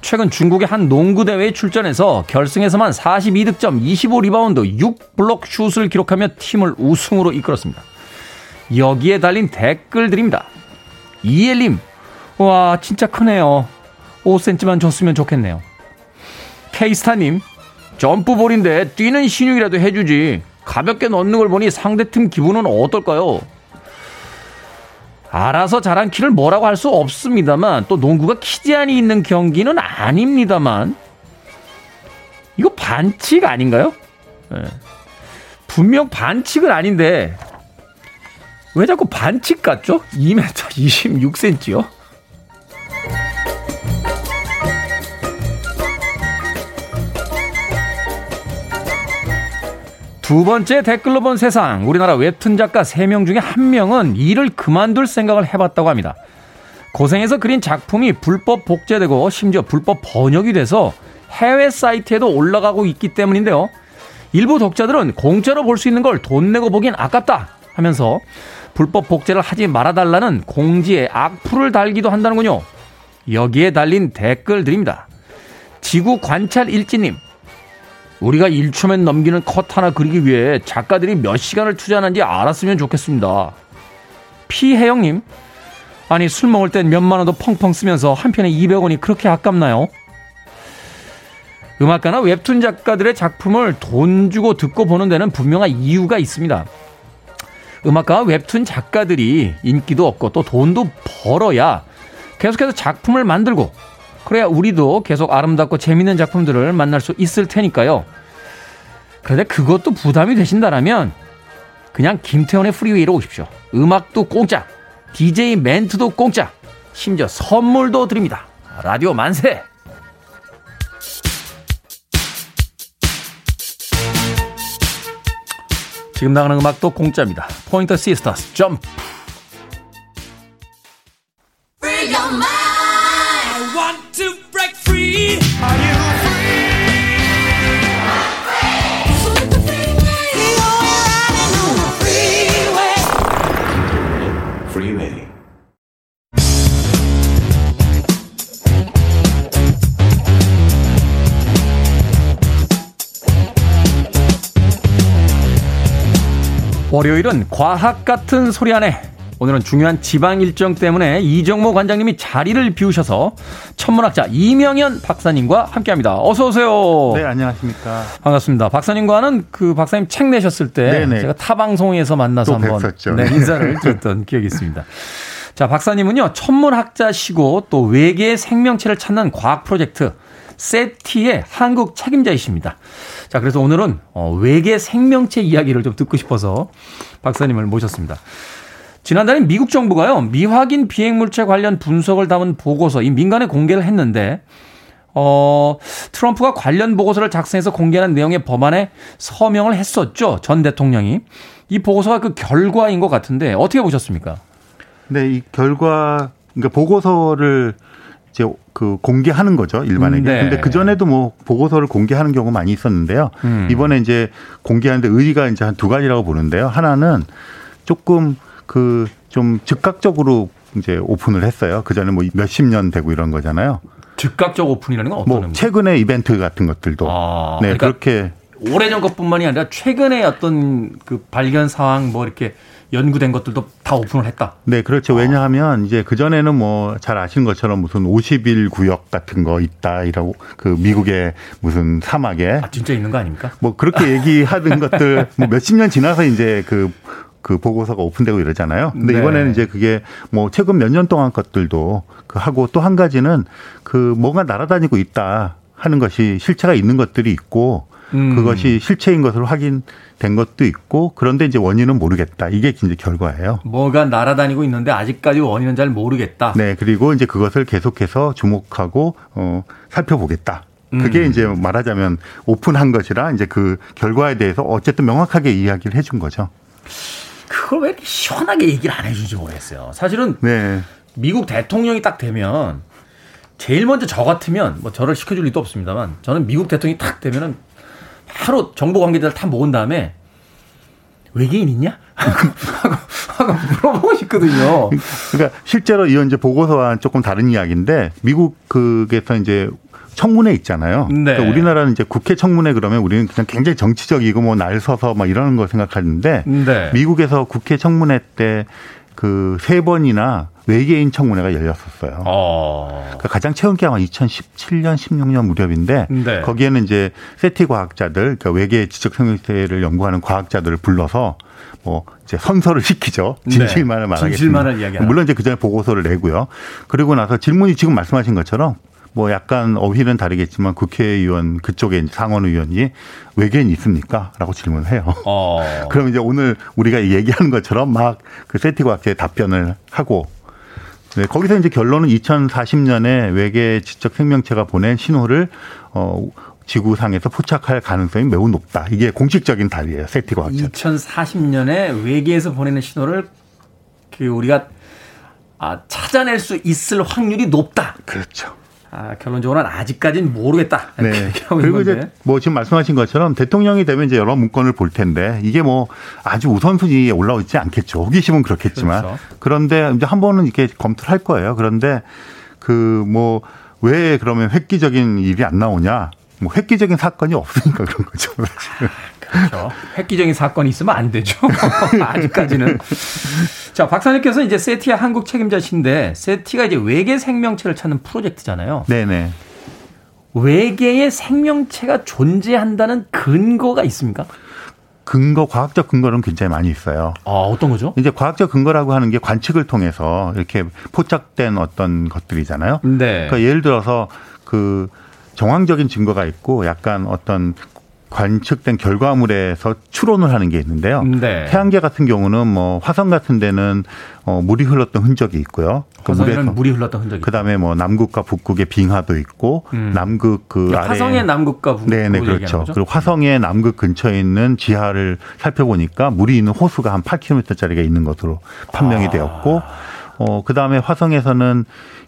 최근 중국의 한 농구 대회에 출전해서 결승에서만 42득점, 25리바운드, 6블록 슛을 기록하며 팀을 우승으로 이끌었습니다. 여기에 달린 댓글들입니다. 이엘님, 와, 진짜 크네요. 5cm만 줬으면 좋겠네요. 케이스타님, 점프볼인데 뛰는 신용이라도 해주지. 가볍게 넣는 걸 보니 상대팀 기분은 어떨까요? 알아서 잘한 키를 뭐라고 할 수 없습니다만 또 농구가 키 제한이 있는 경기는 아닙니다만 이거 반칙 아닌가요? 네. 분명 반칙은 아닌데 왜 자꾸 반칙 같죠? 2m 26cm요? 두 번째 댓글로 본 세상. 우리나라 웹툰 작가 3명 중에 1명은 일을 그만둘 생각을 해봤다고 합니다. 고생해서 그린 작품이 불법 복제되고 심지어 불법 번역이 돼서 해외 사이트에도 올라가고 있기 때문인데요. 일부 독자들은 공짜로 볼 수 있는 걸 돈 내고 보긴 아깝다 하면서 불법 복제를 하지 말아달라는 공지에 악플을 달기도 한다는군요. 여기에 달린 댓글들입니다. 지구 관찰 일지님, 우리가 1초면 넘기는 컷 하나 그리기 위해 작가들이 몇 시간을 투자하는지 알았으면 좋겠습니다. 피혜영님, 아니 술 먹을 땐 몇만 원도 펑펑 쓰면서 한 편에 200원이 그렇게 아깝나요? 음악가나 웹툰 작가들의 작품을 돈 주고 듣고 보는 데는 분명한 이유가 있습니다. 음악가와 웹툰 작가들이 인기도 얻고 또 돈도 벌어야 계속해서 작품을 만들고 그래야 우리도 계속 아름답고 재밌는 작품들을 만날 수 있을 테니까요. 그런데 그것도 부담이 되신다라면 그냥 김태훈의 프리웨이로 오십시오. 음악도 공짜, DJ 멘트도 공짜, 심지어 선물도 드립니다. 라디오 만세! 지금 나가는 음악도 공짜입니다. 포인터 시스터스 점프! 월요일은 과학 같은 소리 안에 오늘은 중요한 지방 일정 때문에 이정모 관장님이 자리를 비우셔서 천문학자 이명현 박사님과 함께 합니다. 어서 오세요. 네, 안녕하십니까. 반갑습니다. 박사님과는 그 박사님 책 내셨을 때 네네. 제가 타 방송에서 만나서 한번 네, 인사를 드렸던 기억이 있습니다. 자, 박사님은요 천문학자시고 또 외계의 생명체를 찾는 과학 프로젝트 세티의 한국 책임자이십니다. 자, 그래서 오늘은 어, 외계 생명체 이야기를 좀 듣고 싶어서 박사님을 모셨습니다. 지난달에 미국 정부가요 미확인 비행물체 관련 분석을 담은 보고서 이 민간에 공개를 했는데 어 트럼프가 관련 보고서를 작성해서 공개한 내용의 법안에 서명을 했었죠 전 대통령이 이 보고서가 그 결과인 것 같은데 어떻게 보셨습니까? 네, 이 결과 그러니까 보고서를 이제 그 공개하는 거죠 일반에게. 네. 근데 그 전에도 뭐 보고서를 공개하는 경우가 많이 있었는데요. 음. 이번에 이제 공개하는데 의의가 이제 한 두 가지라고 보는데요. 하나는 조금 그 좀 즉각적으로 이제 오픈을 했어요. 그 전에 뭐 몇십 년 되고 이런 거잖아요. 즉각적 오픈이라는 건 어떤 뭐 의미죠? 최근에 이벤트 같은 것들도 아, 네 그러니까 그렇게 오래전 것뿐만이 아니라 최근에 어떤 그 발견 사항 뭐 이렇게 연구된 것들도 다 오픈을 했다. 네, 그렇죠. 왜냐하면 이제 그 전에는 뭐 잘 아시는 것처럼 무슨 50일 구역 같은 거 있다, 이라고 그 미국의 무슨 사막에. 아, 진짜 있는 거 아닙니까? 뭐 그렇게 얘기하던 것들 뭐 몇십 년 지나서 이제 그, 그 보고서가 오픈되고 이러잖아요. 근데 네. 이번에는 이제 그게 뭐 최근 몇 년 동안 것들도 그 하고 또 한 가지는 그 뭐가 날아다니고 있다 하는 것이 실체가 있는 것들이 있고 음. 그것이 실체인 것으로 확인된 것도 있고 그런데 이제 원인은 모르겠다. 이게 이제 결과예요. 뭐가 날아다니고 있는데 아직까지 원인은 잘 모르겠다. 네, 그리고 이제 그것을 계속해서 주목하고 어 살펴보겠다. 그게 음. 이제 말하자면 오픈한 것이라 이제 그 결과에 대해서 어쨌든 명확하게 이야기를 해준 거죠. 그걸 왜 이렇게 시원하게 얘기를 안 해주지 모르겠어요. 사실은 네. 미국 대통령이 딱 되면 제일 먼저 저 같으면 뭐 저를 시켜줄 리도 없습니다만 저는 미국 대통령이 딱 되면은 바로 정보 관계자를 다 모은 다음에 외계인 있냐? 하고, 하고 물어보고 싶거든요. 그러니까 실제로 이건 이제 보고서와 조금 다른 이야기인데 미국 그게서 이제 청문회 있잖아요. 네. 그러니까 우리나라는 이제 국회 청문회 그러면 우리는 그냥 굉장히 정치적이고 뭐 날 서서 막 이러는 거 생각하는데 네. 미국에서 국회 청문회 때 그 세 번이나 외계인 청문회가 열렸었어요. 어. 그러니까 가장 최근 게 아마 2017년, 16년 무렵인데 네. 거기에는 이제 세티 과학자들, 그러니까 외계 지적 생명체를 연구하는 과학자들을 불러서 뭐 이제 선서를 시키죠. 네. 진실만을 말하겠습니다. 진실만을. 물론 이제 그 전에 보고서를 내고요. 그리고 나서 질문이 지금 말씀하신 것처럼 뭐 약간 어휘는 다르겠지만 국회의원 그쪽에 이제 상원 의원이 외계인 있습니까? 라고 질문을 해요. 어. 그럼 이제 오늘 우리가 얘기하는 것처럼 막 그 세티 과학자의 답변을 하고 네, 거기서 이제 결론은 2040년에 외계 지적 생명체가 보낸 신호를 어 지구상에서 포착할 가능성이 매우 높다. 이게 공식적인 답이에요. 세티 과학자. 2040년에 외계에서 보내는 신호를 그 우리가 아, 찾아낼 수 있을 확률이 높다. 그렇죠. 아, 결론적으로는 아직까지는 모르겠다. 네. 그리고 이제. 뭐 지금 말씀하신 것처럼 대통령이 되면 이제 여러 문건을 볼 텐데 이게 뭐 아주 우선순위에 올라오지 않겠죠. 호기심은 그렇겠지만 그렇죠. 그런데 이제 한 번은 이렇게 검토를 할 거예요. 그런데 그 뭐 왜 그러면 획기적인 일이 안 나오냐? 뭐 획기적인 사건이 없으니까 그런 거죠. 그렇죠. 획기적인 사건이 있으면 안 되죠. 아직까지는. 자, 박사님께서 이제 세티의 한국 책임자신데 세티가 이제 외계 생명체를 찾는 프로젝트잖아요. 네네. 외계의 생명체가 존재한다는 근거가 있습니까? 근거, 과학적 근거는 굉장히 많이 있어요. 아, 어떤 거죠? 이제 과학적 근거라고 하는 게 관측을 통해서 이렇게 포착된 어떤 것들이잖아요. 네. 그러니까 예를 들어서 그 정황적인 증거가 있고 약간 어떤 관측된 결과물에서 추론을 하는 게 있는데요. 네. 태양계 같은 경우는 뭐 화성 같은 데는 어 물이 흘렀던 흔적이 있고요. 그 화성에는 물이 흘렀던 흔적이 그다음에 뭐 남극과 북극의 빙하도 있고 음. 남극 그 그러니까 아래 화성의 남극과 북극을 네네 그렇죠. 그리고 화성의 남극 근처에 있는 지하를 살펴보니까 물이 있는 호수가 한 8km짜리가 있는 것으로 판명이 아. 되었고 어 그다음에 화성에서는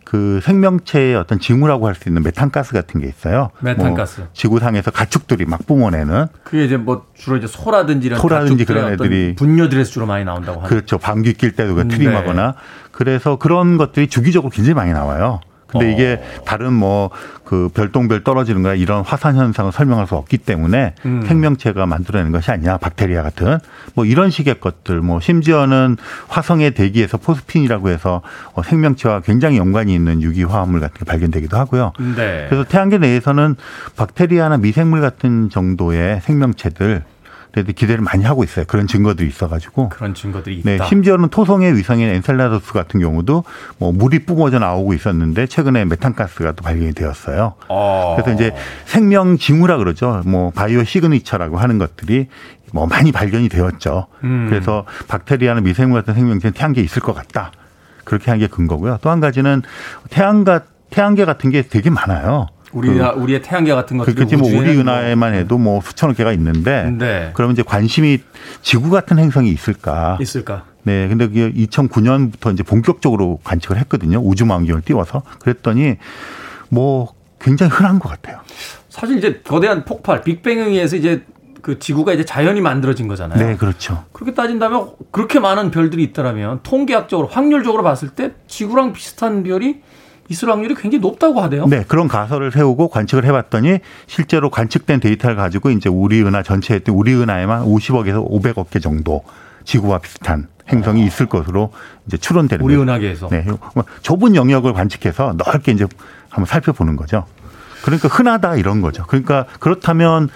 그 생명체의 어떤 징후라고 할 수 있는 메탄가스 같은 게 있어요. 메탄가스. 뭐 지구상에서 가축들이 막 뿜어내는 그게 이제 뭐 주로 이제 소라든지 이런 소라든지 그런 애들이 분뇨들에서 주로 많이 나온다고 하는. 그렇죠. 방귀 낄 때도 그 네. 트림하거나 그래서 그런 것들이 주기적으로 굉장히 많이 나와요. 근데 어. 이게 다른 뭐 그 별똥별 떨어지는 거나 이런 화산 현상을 설명할 수 없기 때문에 음. 생명체가 만들어내는 것이 아니냐 박테리아 같은 뭐 이런 식의 것들 뭐 심지어는 화성의 대기에서 포스핀이라고 해서 어, 생명체와 굉장히 연관이 있는 유기 화합물 같은 게 발견되기도 하고요. 네. 그래서 태양계 내에서는 박테리아나 미생물 같은 정도의 생명체들 그래도 기대를 많이 하고 있어요. 그런 증거들이 있어가지고. 그런 증거들이 있다. 네, 심지어는 토성의 위성인 엔셀라더스 같은 경우도 뭐 물이 뿜어져 나오고 있었는데 최근에 메탄가스가 또 발견이 되었어요. 어. 그래서 이제 생명 징후라 그러죠. 뭐 biosignature라고 하는 것들이 뭐 많이 발견이 되었죠. 음. 그래서 박테리아나 미생물 같은 생명체는 태양계에 있을 것 같다. 그렇게 한 게 근거고요. 또 한 가지는 태양가 태양계 같은 게 되게 많아요. 우리 그, 우리의 태양계 같은 것들이 그렇지 뭐 우리 은하에만 해도 뭐 수천억 개가 있는데 네. 그러면 이제 관심이 지구 같은 행성이 있을까? 있을까? 네, 근데 그게 2009년부터 이제 본격적으로 관측을 했거든요. 우주망원경을 띄워서 그랬더니 뭐 굉장히 흔한 것 같아요. 사실 이제 거대한 폭발, 빅뱅에 의해서 이제 그 지구가 이제 자연이 만들어진 거잖아요. 네, 그렇죠. 그렇게 따진다면 그렇게 많은 별들이 있더라면 통계학적으로 확률적으로 봤을 때 지구랑 비슷한 별이 있을 확률이 굉장히 높다고 하대요. 네, 그런 가설을 세우고 관측을 해봤더니 실제로 관측된 데이터를 가지고 이제 우리 은하 전체에 우리 은하에만 50억에서 500억 개 정도 지구와 비슷한 행성이 있을 것으로 이제 추론되는 우리 은하계에서. 네, 뭐 좁은 영역을 관측해서 넓게 이제 한번 살펴보는 거죠. 그러니까 흔하다 이런 거죠. 그러니까 그렇다면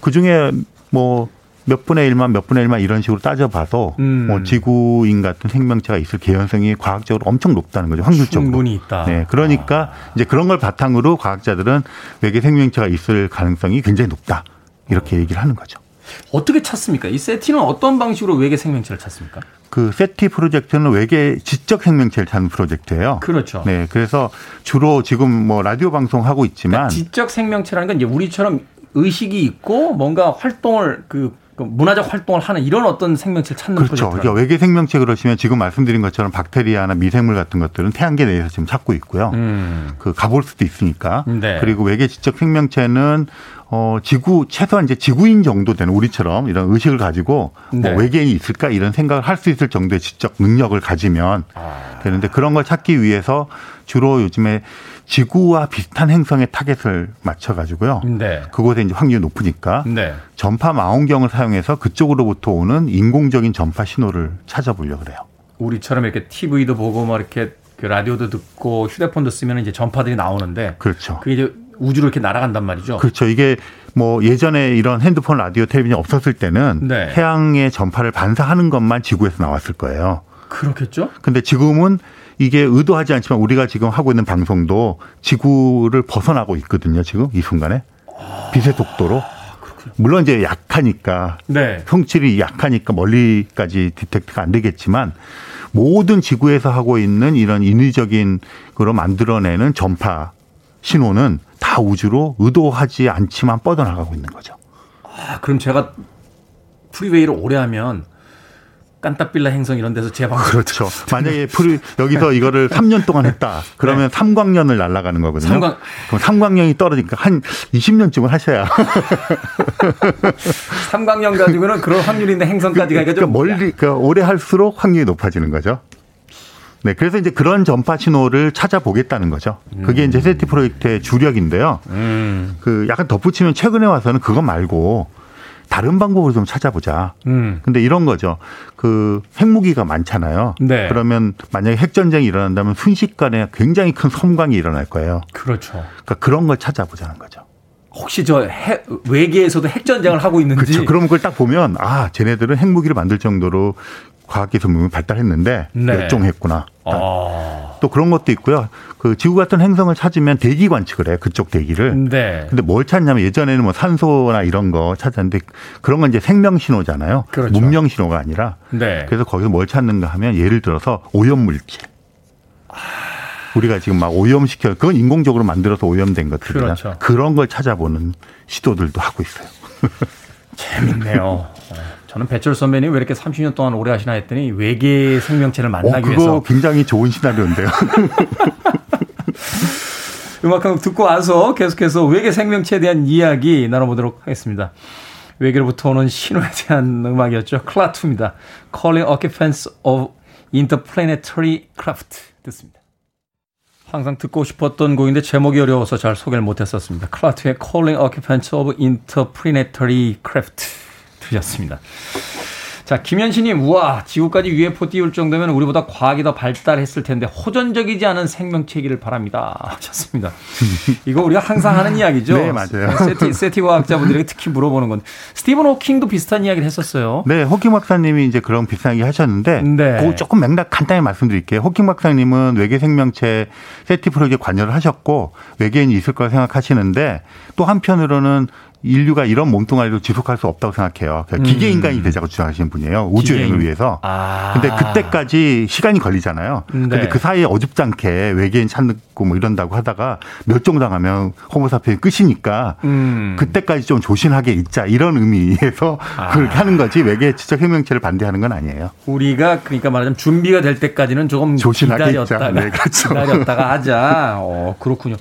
그 중에 뭐 몇 분의 일만 몇 분의 일만 이런 식으로 따져봐도 음. 뭐 지구인 같은 생명체가 있을 개연성이 과학적으로 엄청 높다는 거죠. 확률적으로. 충분히 있다. 네. 그러니까 아. 이제 그런 걸 바탕으로 과학자들은 외계 생명체가 있을 가능성이 굉장히 높다. 이렇게 얘기를 하는 거죠. 어떻게 찾습니까? 이 세티는 어떤 방식으로 외계 생명체를 찾습니까? 그 세티 프로젝트는 외계 지적 생명체를 찾는 프로젝트예요. 그렇죠. 네, 그래서 주로 지금 뭐 라디오 방송 하고 있지만 그러니까 지적 생명체라는 건 이제 우리처럼 의식이 있고 뭔가 활동을 그 문화적 활동을 하는 이런 어떤 생명체를 찾는 그렇죠. 그러니까 외계 생명체 그러시면 지금 말씀드린 것처럼 박테리아나 미생물 같은 것들은 태양계 내에서 지금 찾고 있고요. 음. 그 가볼 수도 있으니까. 네. 그리고 외계 지적 생명체는 어, 지구, 최소한 이제 지구인 정도 되는 우리처럼 이런 의식을 가지고 뭐 네. 뭐 외계인이 있을까 이런 생각을 할 수 있을 정도의 지적 능력을 가지면 아. 되는데 그런 걸 찾기 위해서 주로 요즘에 지구와 비슷한 행성의 타겟을 맞춰 가지고요. 네. 그곳에 이제 확률이 높으니까 네. 전파 망원경을 사용해서 그쪽으로부터 오는 인공적인 전파 신호를 찾아보려고 그래요. 우리처럼 이렇게 TV도 보고 막 이렇게 그 라디오도 듣고 휴대폰도 쓰면 이제 전파들이 나오는데 그렇죠. 그게 이제 우주로 이렇게 날아간단 말이죠. 그렇죠. 이게 뭐 예전에 이런 핸드폰, 라디오, 텔레비전 없었을 때는 네. 태양의 전파를 반사하는 것만 지구에서 나왔을 거예요. 그렇겠죠. 근데 지금은 이게 의도하지 않지만 우리가 지금 하고 있는 방송도 지구를 벗어나고 있거든요. 지금 이 순간에 빛의 속도로. 물론 이제 약하니까 네. 성질이 약하니까 멀리까지 디텍트가 안 되겠지만 모든 지구에서 하고 있는 이런 인위적인 거로 만들어내는 전파 신호는 다 우주로 의도하지 않지만 뻗어나가고 있는 거죠. 아, 그럼 제가 프리웨이를 오래 하면 깐따빌라 행성 이런 데서 제방 그렇죠. 만약에 프리 여기서 이거를 3년 동안 했다. 그러면 네. 삼광년을 날아가는 거거든요. 삼광 그럼 삼광년이 떨어지니까 한 20년쯤은 하셔야. 삼광년 가지고는 그런 확률인데 행성까지 가니까 좀 그러니까 멀리 그러니까 오래 할수록 확률이 높아지는 거죠. 네, 그래서 이제 그런 전파 신호를 찾아보겠다는 거죠. 그게 음. 이제 SETI 프로젝트의 주력인데요. 음. 그 약간 덧붙이면 최근에 와서는 그것 말고 다른 방법으로 좀 찾아보자. 음. 근데 이런 거죠. 그 핵무기가 많잖아요. 네. 그러면 만약에 핵전쟁이 일어난다면 순식간에 굉장히 큰 섬광이 일어날 거예요. 그렇죠. 그러니까 그런 걸 찾아보자는 거죠. 혹시 저 핵, 외계에서도 핵전쟁을 하고 있는지. 그렇죠. 그럼 그걸 딱 보면 아, 쟤네들은 핵무기를 만들 정도로 과학기술이 발달했는데 네. 멸종했구나. 아. 또 그런 것도 있고요. 그 지구 같은 행성을 찾으면 대기 관측을 해요. 그쪽 대기를. 네. 근데 뭘 찾냐면 예전에는 뭐 산소나 이런 거 찾았는데 그런 건 이제 생명 신호잖아요. 그렇죠. 문명 신호가 아니라. 네. 그래서 거기서 뭘 찾는가 하면 예를 들어서 오염 물질. 우리가 지금 막 오염시켜 그건 인공적으로 만들어서 오염된 것들이나 그렇죠. 그런 걸 찾아보는 시도들도 하고 있어요. 재밌네요. 저는 배철 선배님 왜 이렇게 30년 동안 오래 하시나 했더니 외계 생명체를 만나기 어, 위해서 굉장히 좋은 시나리오인데요. 음악 한 곡 듣고 와서 계속해서 외계 생명체에 대한 이야기 나눠보도록 하겠습니다. 외계로부터 오는 신호에 대한 음악이었죠. 클라투입니다. Calling Occupants of Interplanetary Craft 듣습니다. 항상 듣고 싶었던 곡인데 제목이 어려워서 잘 소개를 못했었습니다. 클라투의 Calling Occupants of Interplanetary Craft 주셨습니다. 자, 김현신님, 우와, 지구까지 UFO 띄울 정도면 우리보다 과학이 더 발달했을 텐데 호전적이지 않은 생명체기를 바랍니다. 하셨습니다. 이거 우리가 항상 하는 이야기죠. 네, 맞아요. SETI, SETI 과학자분들에게 특히 물어보는 건. 스티븐 호킹도 비슷한 이야기를 했었어요. 네, 호킹 박사님이 이제 그런 비슷한 이야기 하셨는데, 네. 그 조금 맥락 간단히 말씀드릴게요. 호킹 박사님은 외계 생명체 SETI 프로젝트 관여를 하셨고, 외계인이 있을 거라 생각하시는데, 또 한편으로는 인류가 이런 몸뚱아리로 지속할 수 없다고 생각해요. 그러니까 기계 음. 인간이 되자고 주장하시는 분이에요. 우주 여행을 기계 위해서. 아. 근데 그때까지 시간이 걸리잖아요. 네. 근데 그 사이에 어줍잖게 외계인 찾고 뭐 이런다고 하다가 멸종당하면 호모사피ens 끝이니까 음. 그때까지 좀 조신하게 있자 이런 의미에서 아. 그렇게 하는 거지 외계 지적 생명체를 반대하는 건 아니에요. 우리가 그러니까 말하자면 준비가 될 때까지는 조금 조신하게 기다렸다가. 네, 그렇죠. 기다렸다가 하자. 어, 그렇군요.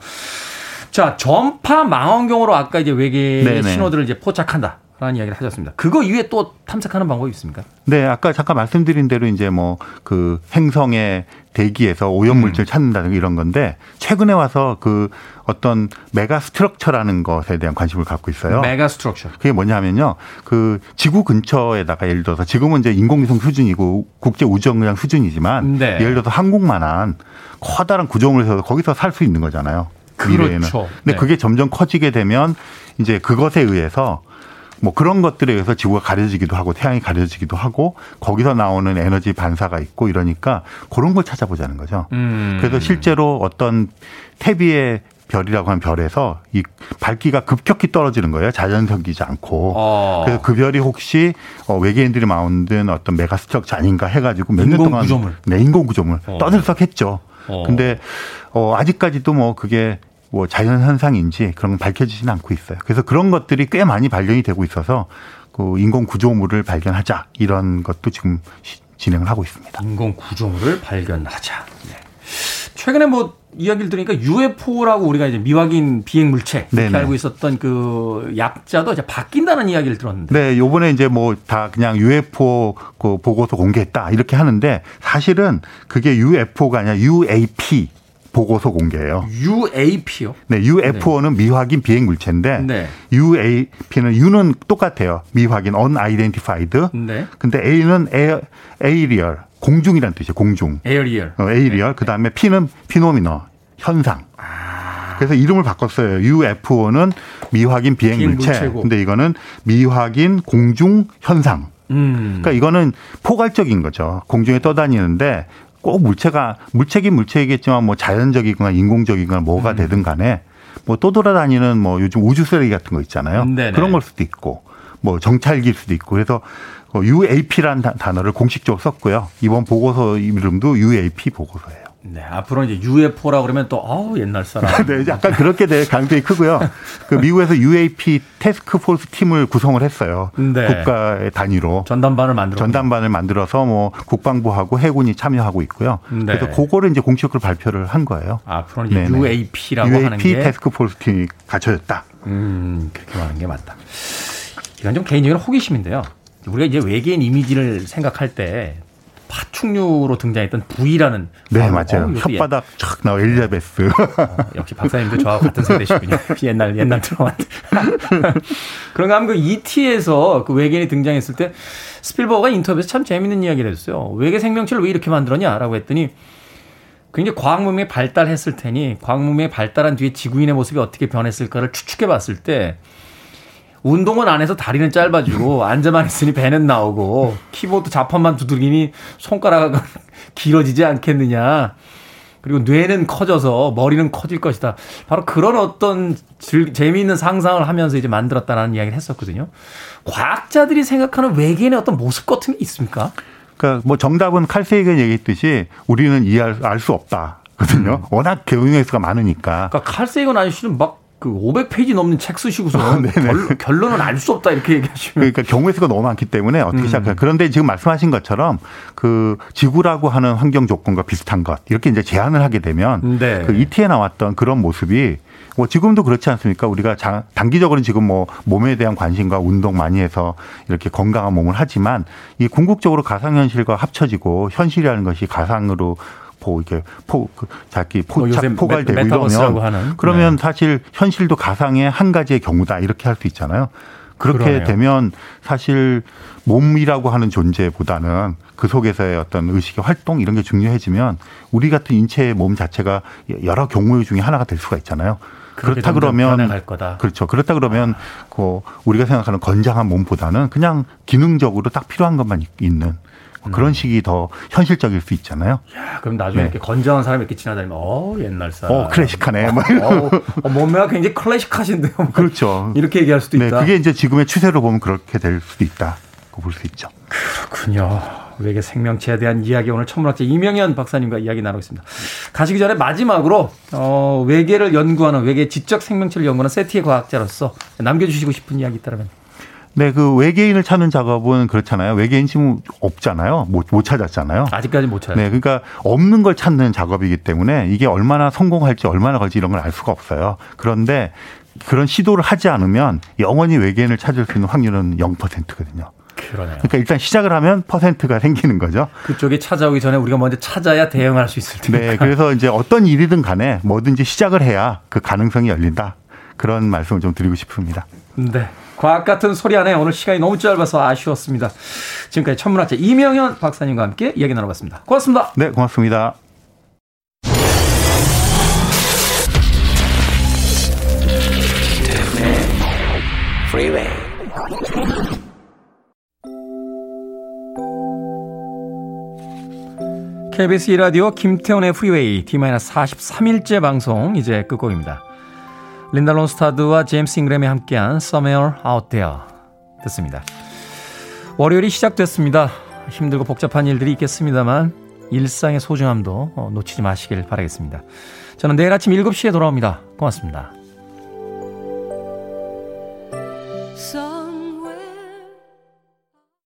자, 전파 망원경으로 아까 이제 외계의 네네. 신호들을 이제 포착한다. 라는 이야기를 하셨습니다. 그거 이외에 또 탐색하는 방법이 있습니까? 네, 아까 잠깐 말씀드린 대로 이제 뭐 그 행성의 대기에서 오염물질 을 찾는다든가 이런 건데 최근에 와서 그 어떤 megastructure라는 것에 대한 관심을 갖고 있어요. megastructure. 그게 뭐냐면요. 그 지구 근처에다가 예를 들어서 지금은 이제 인공위성 수준이고 국제 우주정거장 수준이지만 네. 예를 들어서 한국만한 커다란 구조물을 해서 거기서 살 수 있는 거잖아요. 미래에는. 그렇죠. 근데 네. 그게 점점 커지게 되면 이제 그것에 의해서 뭐 그런 것들에 의해서 지구가 가려지기도 하고 태양이 가려지기도 하고 거기서 나오는 에너지 반사가 있고 이러니까 그런 걸 찾아보자는 거죠. 음. 그래서 실제로 어떤 태비의 별이라고 하는 별에서 이 밝기가 급격히 떨어지는 거예요. 자연석이지 않고. 어. 그래서 그 별이 혹시 어, 외계인들이 만든 어떤 메가 스트럭처 아닌가 해가지고 몇 년 동안 구조물. 네, 인공 구조물 어. 떠들썩했죠. 어. 근데 어, 아직까지도 뭐 그게 뭐 자연 현상인지 그런 건 밝혀지지는 않고 있어요. 그래서 그런 것들이 꽤 많이 발견이 되고 있어서 그 인공 구조물을 발견하자 이런 것도 지금 시- 진행을 하고 있습니다. 인공 구조물을 발견하자. 네. 최근에 뭐 이야기를 들으니까 UFO라고 우리가 이제 미확인 비행 물체 이렇게 네네. 알고 있었던 그 약자도 이제 바뀐다는 이야기를 들었는데. 네, 요번에 이제 뭐 다 그냥 UFO 그 보고서 공개했다 이렇게 하는데 사실은 그게 UFO가 아니라 UAP 보고서 공개예요. UAP요? 네, UFO는 미확인 비행 물체인데 네. UAP는 U는 똑같아요. 미확인 unidentified. 네. 근데 A는 air, aerial 공중이란 뜻이에요. 공중. aerial. 어, aerial. 그 다음에 P는 phenomena, 현상. 아. 그래서 이름을 바꿨어요. UFO는 미확인 비행 비행 물체. 물체고. 근데 이거는 미확인 공중 현상. 음. 그러니까 이거는 포괄적인 거죠. 공중에 떠다니는데 꼭 물체가 물체긴 물체이겠지만 뭐 자연적이거나 인공적이거나 음. 뭐가 되든 간에 뭐 떠돌아다니는 뭐 요즘 우주 쓰레기 같은 거 있잖아요. 네네. 그런 걸 수도 있고 뭐 정찰기일 수도 있고 그래서 UAP라는 단어를 공식적으로 썼고요. 이번 보고서 이름도 UAP 보고서예요. 네, 앞으로 이제 UFO라 그러면 또 아우 옛날 사람. 네, 약간 그렇게 될 가능성이 크고요. 그 미국에서 UAP 테스크 포스 팀을 구성을 했어요. 네. 국가의 단위로. 전담반을 만들어. 전담반을 만들어서 뭐 국방부하고 해군이 참여하고 있고요. 네. 그래서 그거를 이제 공식으로 발표를 한 거예요. 앞으로는 이제 네네. UAP라고 UAP 하는 게 테스크 포스 팀이 갖춰졌다. 음, 그렇게 말하는 게 맞다. 이건 좀 개인적인 호기심인데요. 우리가 이제 외계인 이미지를 생각할 때 파충류로 등장했던 V라는 네, 어, 맞아요. 어, 혓바닥 촥 나와 엘리자베스. 어, 역시 박사님도 저하고 같은 세대시군요. 옛날 옛날 드라마. 그런가 하면 그 E.T.에서 그 외계인이 등장했을 때 스필버거가 인터뷰에서 참 재밌는 이야기를 했어요. 외계 생명체를 왜 이렇게 만들었냐라고 했더니 굉장히 과학 문명이 발달했을 테니 과학 문명이 발달한 뒤에 지구인의 모습이 어떻게 변했을까를 추측해 봤을 때 운동은 안 해서 다리는 짧아지고 앉아만 있으니 배는 나오고 키보드 자판만 두들기니 손가락은 길어지지 않겠느냐. 그리고 뇌는 커져서 머리는 커질 것이다. 바로 그런 어떤 즐, 재미있는 상상을 하면서 이제 만들었다라는 이야기를 했었거든요. 과학자들이 생각하는 외계인의 어떤 모습 같은 게 있습니까? 그러니까 뭐 정답은 칼 세이건 얘기했듯이 우리는 이해할 알수 없다 거든요. 워낙 경우의 수가 많으니까. 그러니까 칼 세이건 아저씨는 막 그 500페이지 넘는 책 쓰시고서 결, 결론 은 알 수 없다 이렇게 얘기하시면 그러니까 경우의 수가 너무 많기 때문에 어떻게 시작해요. 그런데 지금 말씀하신 것처럼 그 지구라고 하는 환경 조건과 비슷한 것 이렇게 이제 제안을 하게 되면 네. 그 ET에 나왔던 그런 모습이 뭐 지금도 그렇지 않습니까? 우리가 자, 단기적으로는 지금 뭐 몸에 대한 관심과 운동 많이 해서 이렇게 건강한 몸을 하지만 이 궁극적으로 가상현실과 합쳐지고 현실이라는 것이 가상으로 보 이게 포 그, 자기 뭐 포착 포괄되고 메- 메타버스라고 이러면. 그러면 네. 사실 현실도 가상의 한 가지의 경우다 이렇게 할 수 있잖아요. 그렇게 그러네요. 되면 사실 몸이라고 하는 존재보다는 그 속에서의 어떤 의식의 활동 이런 게 중요해지면 우리 같은 인체의 몸 자체가 여러 경우의 중에 하나가 될 수가 있잖아요. 그렇다 그러면. 그렇죠. 그렇다 그러면 그 우리가 생각하는 건장한 몸보다는 그냥 기능적으로 딱 필요한 것만 있- 있는 뭐 그런 식이 더 현실적일 수 있잖아요. 야, 그럼 나중에 네. 이렇게 건장한 사람이 이렇게 지나다니면 어 옛날 사람. 어 클래식하네. 뭐 어, 어, 몸매가 굉장히 클래식하신데요. 뭐 그렇죠. 이렇게 얘기할 수도 있다. 네, 그게 이제 지금의 추세로 보면 그렇게 될 수도 있다고 볼 수 있죠. 그렇군요. 외계 생명체에 대한 이야기 오늘 천문학자 이명현 박사님과 이야기 나누겠습니다. 가시기 전에 마지막으로 어, 외계를 연구하는 외계 지적 생명체를 연구하는 세티의 과학자로서 남겨주시고 싶은 이야기 있다면. 네, 그 외계인을 찾는 작업은 그렇잖아요. 외계인 지금 없잖아요. 못, 못 찾았잖아요. 아직까지 못 찾았어요. 네, 그러니까 없는 걸 찾는 작업이기 때문에 이게 얼마나 성공할지 얼마나 걸지 이런 걸 알 수가 없어요. 그런데 그런 시도를 하지 않으면 영원히 외계인을 찾을 수 있는 확률은 0%거든요. 그러네요. 그러니까 일단 시작을 하면 퍼센트가 생기는 거죠. 그쪽이 찾아오기 전에 우리가 먼저 찾아야 대응할 수 있을 테니까. 네, 그래서 이제 어떤 일이든 간에 뭐든지 시작을 해야 그 가능성이 열린다. 그런 말씀을 좀 드리고 싶습니다. 네. 과학 같은 소리 안에 오늘 시간이 너무 짧아서 아쉬웠습니다. 지금까지 천문학자 이명현 박사님과 함께 이야기 나눠봤습니다. 고맙습니다. 네, 고맙습니다. KBS 2라디오 김태훈의 프리웨이 D-43일째 방송 이제 끝곡입니다. 린다 론스타드와 제임스 잉그램이 함께한 Somewhere Out There 듣습니다. 월요일이 시작됐습니다. 힘들고 복잡한 일들이 있겠습니다만 일상의 소중함도 놓치지 마시길 바라겠습니다. 저는 내일 아침 7시에 돌아옵니다. 고맙습니다.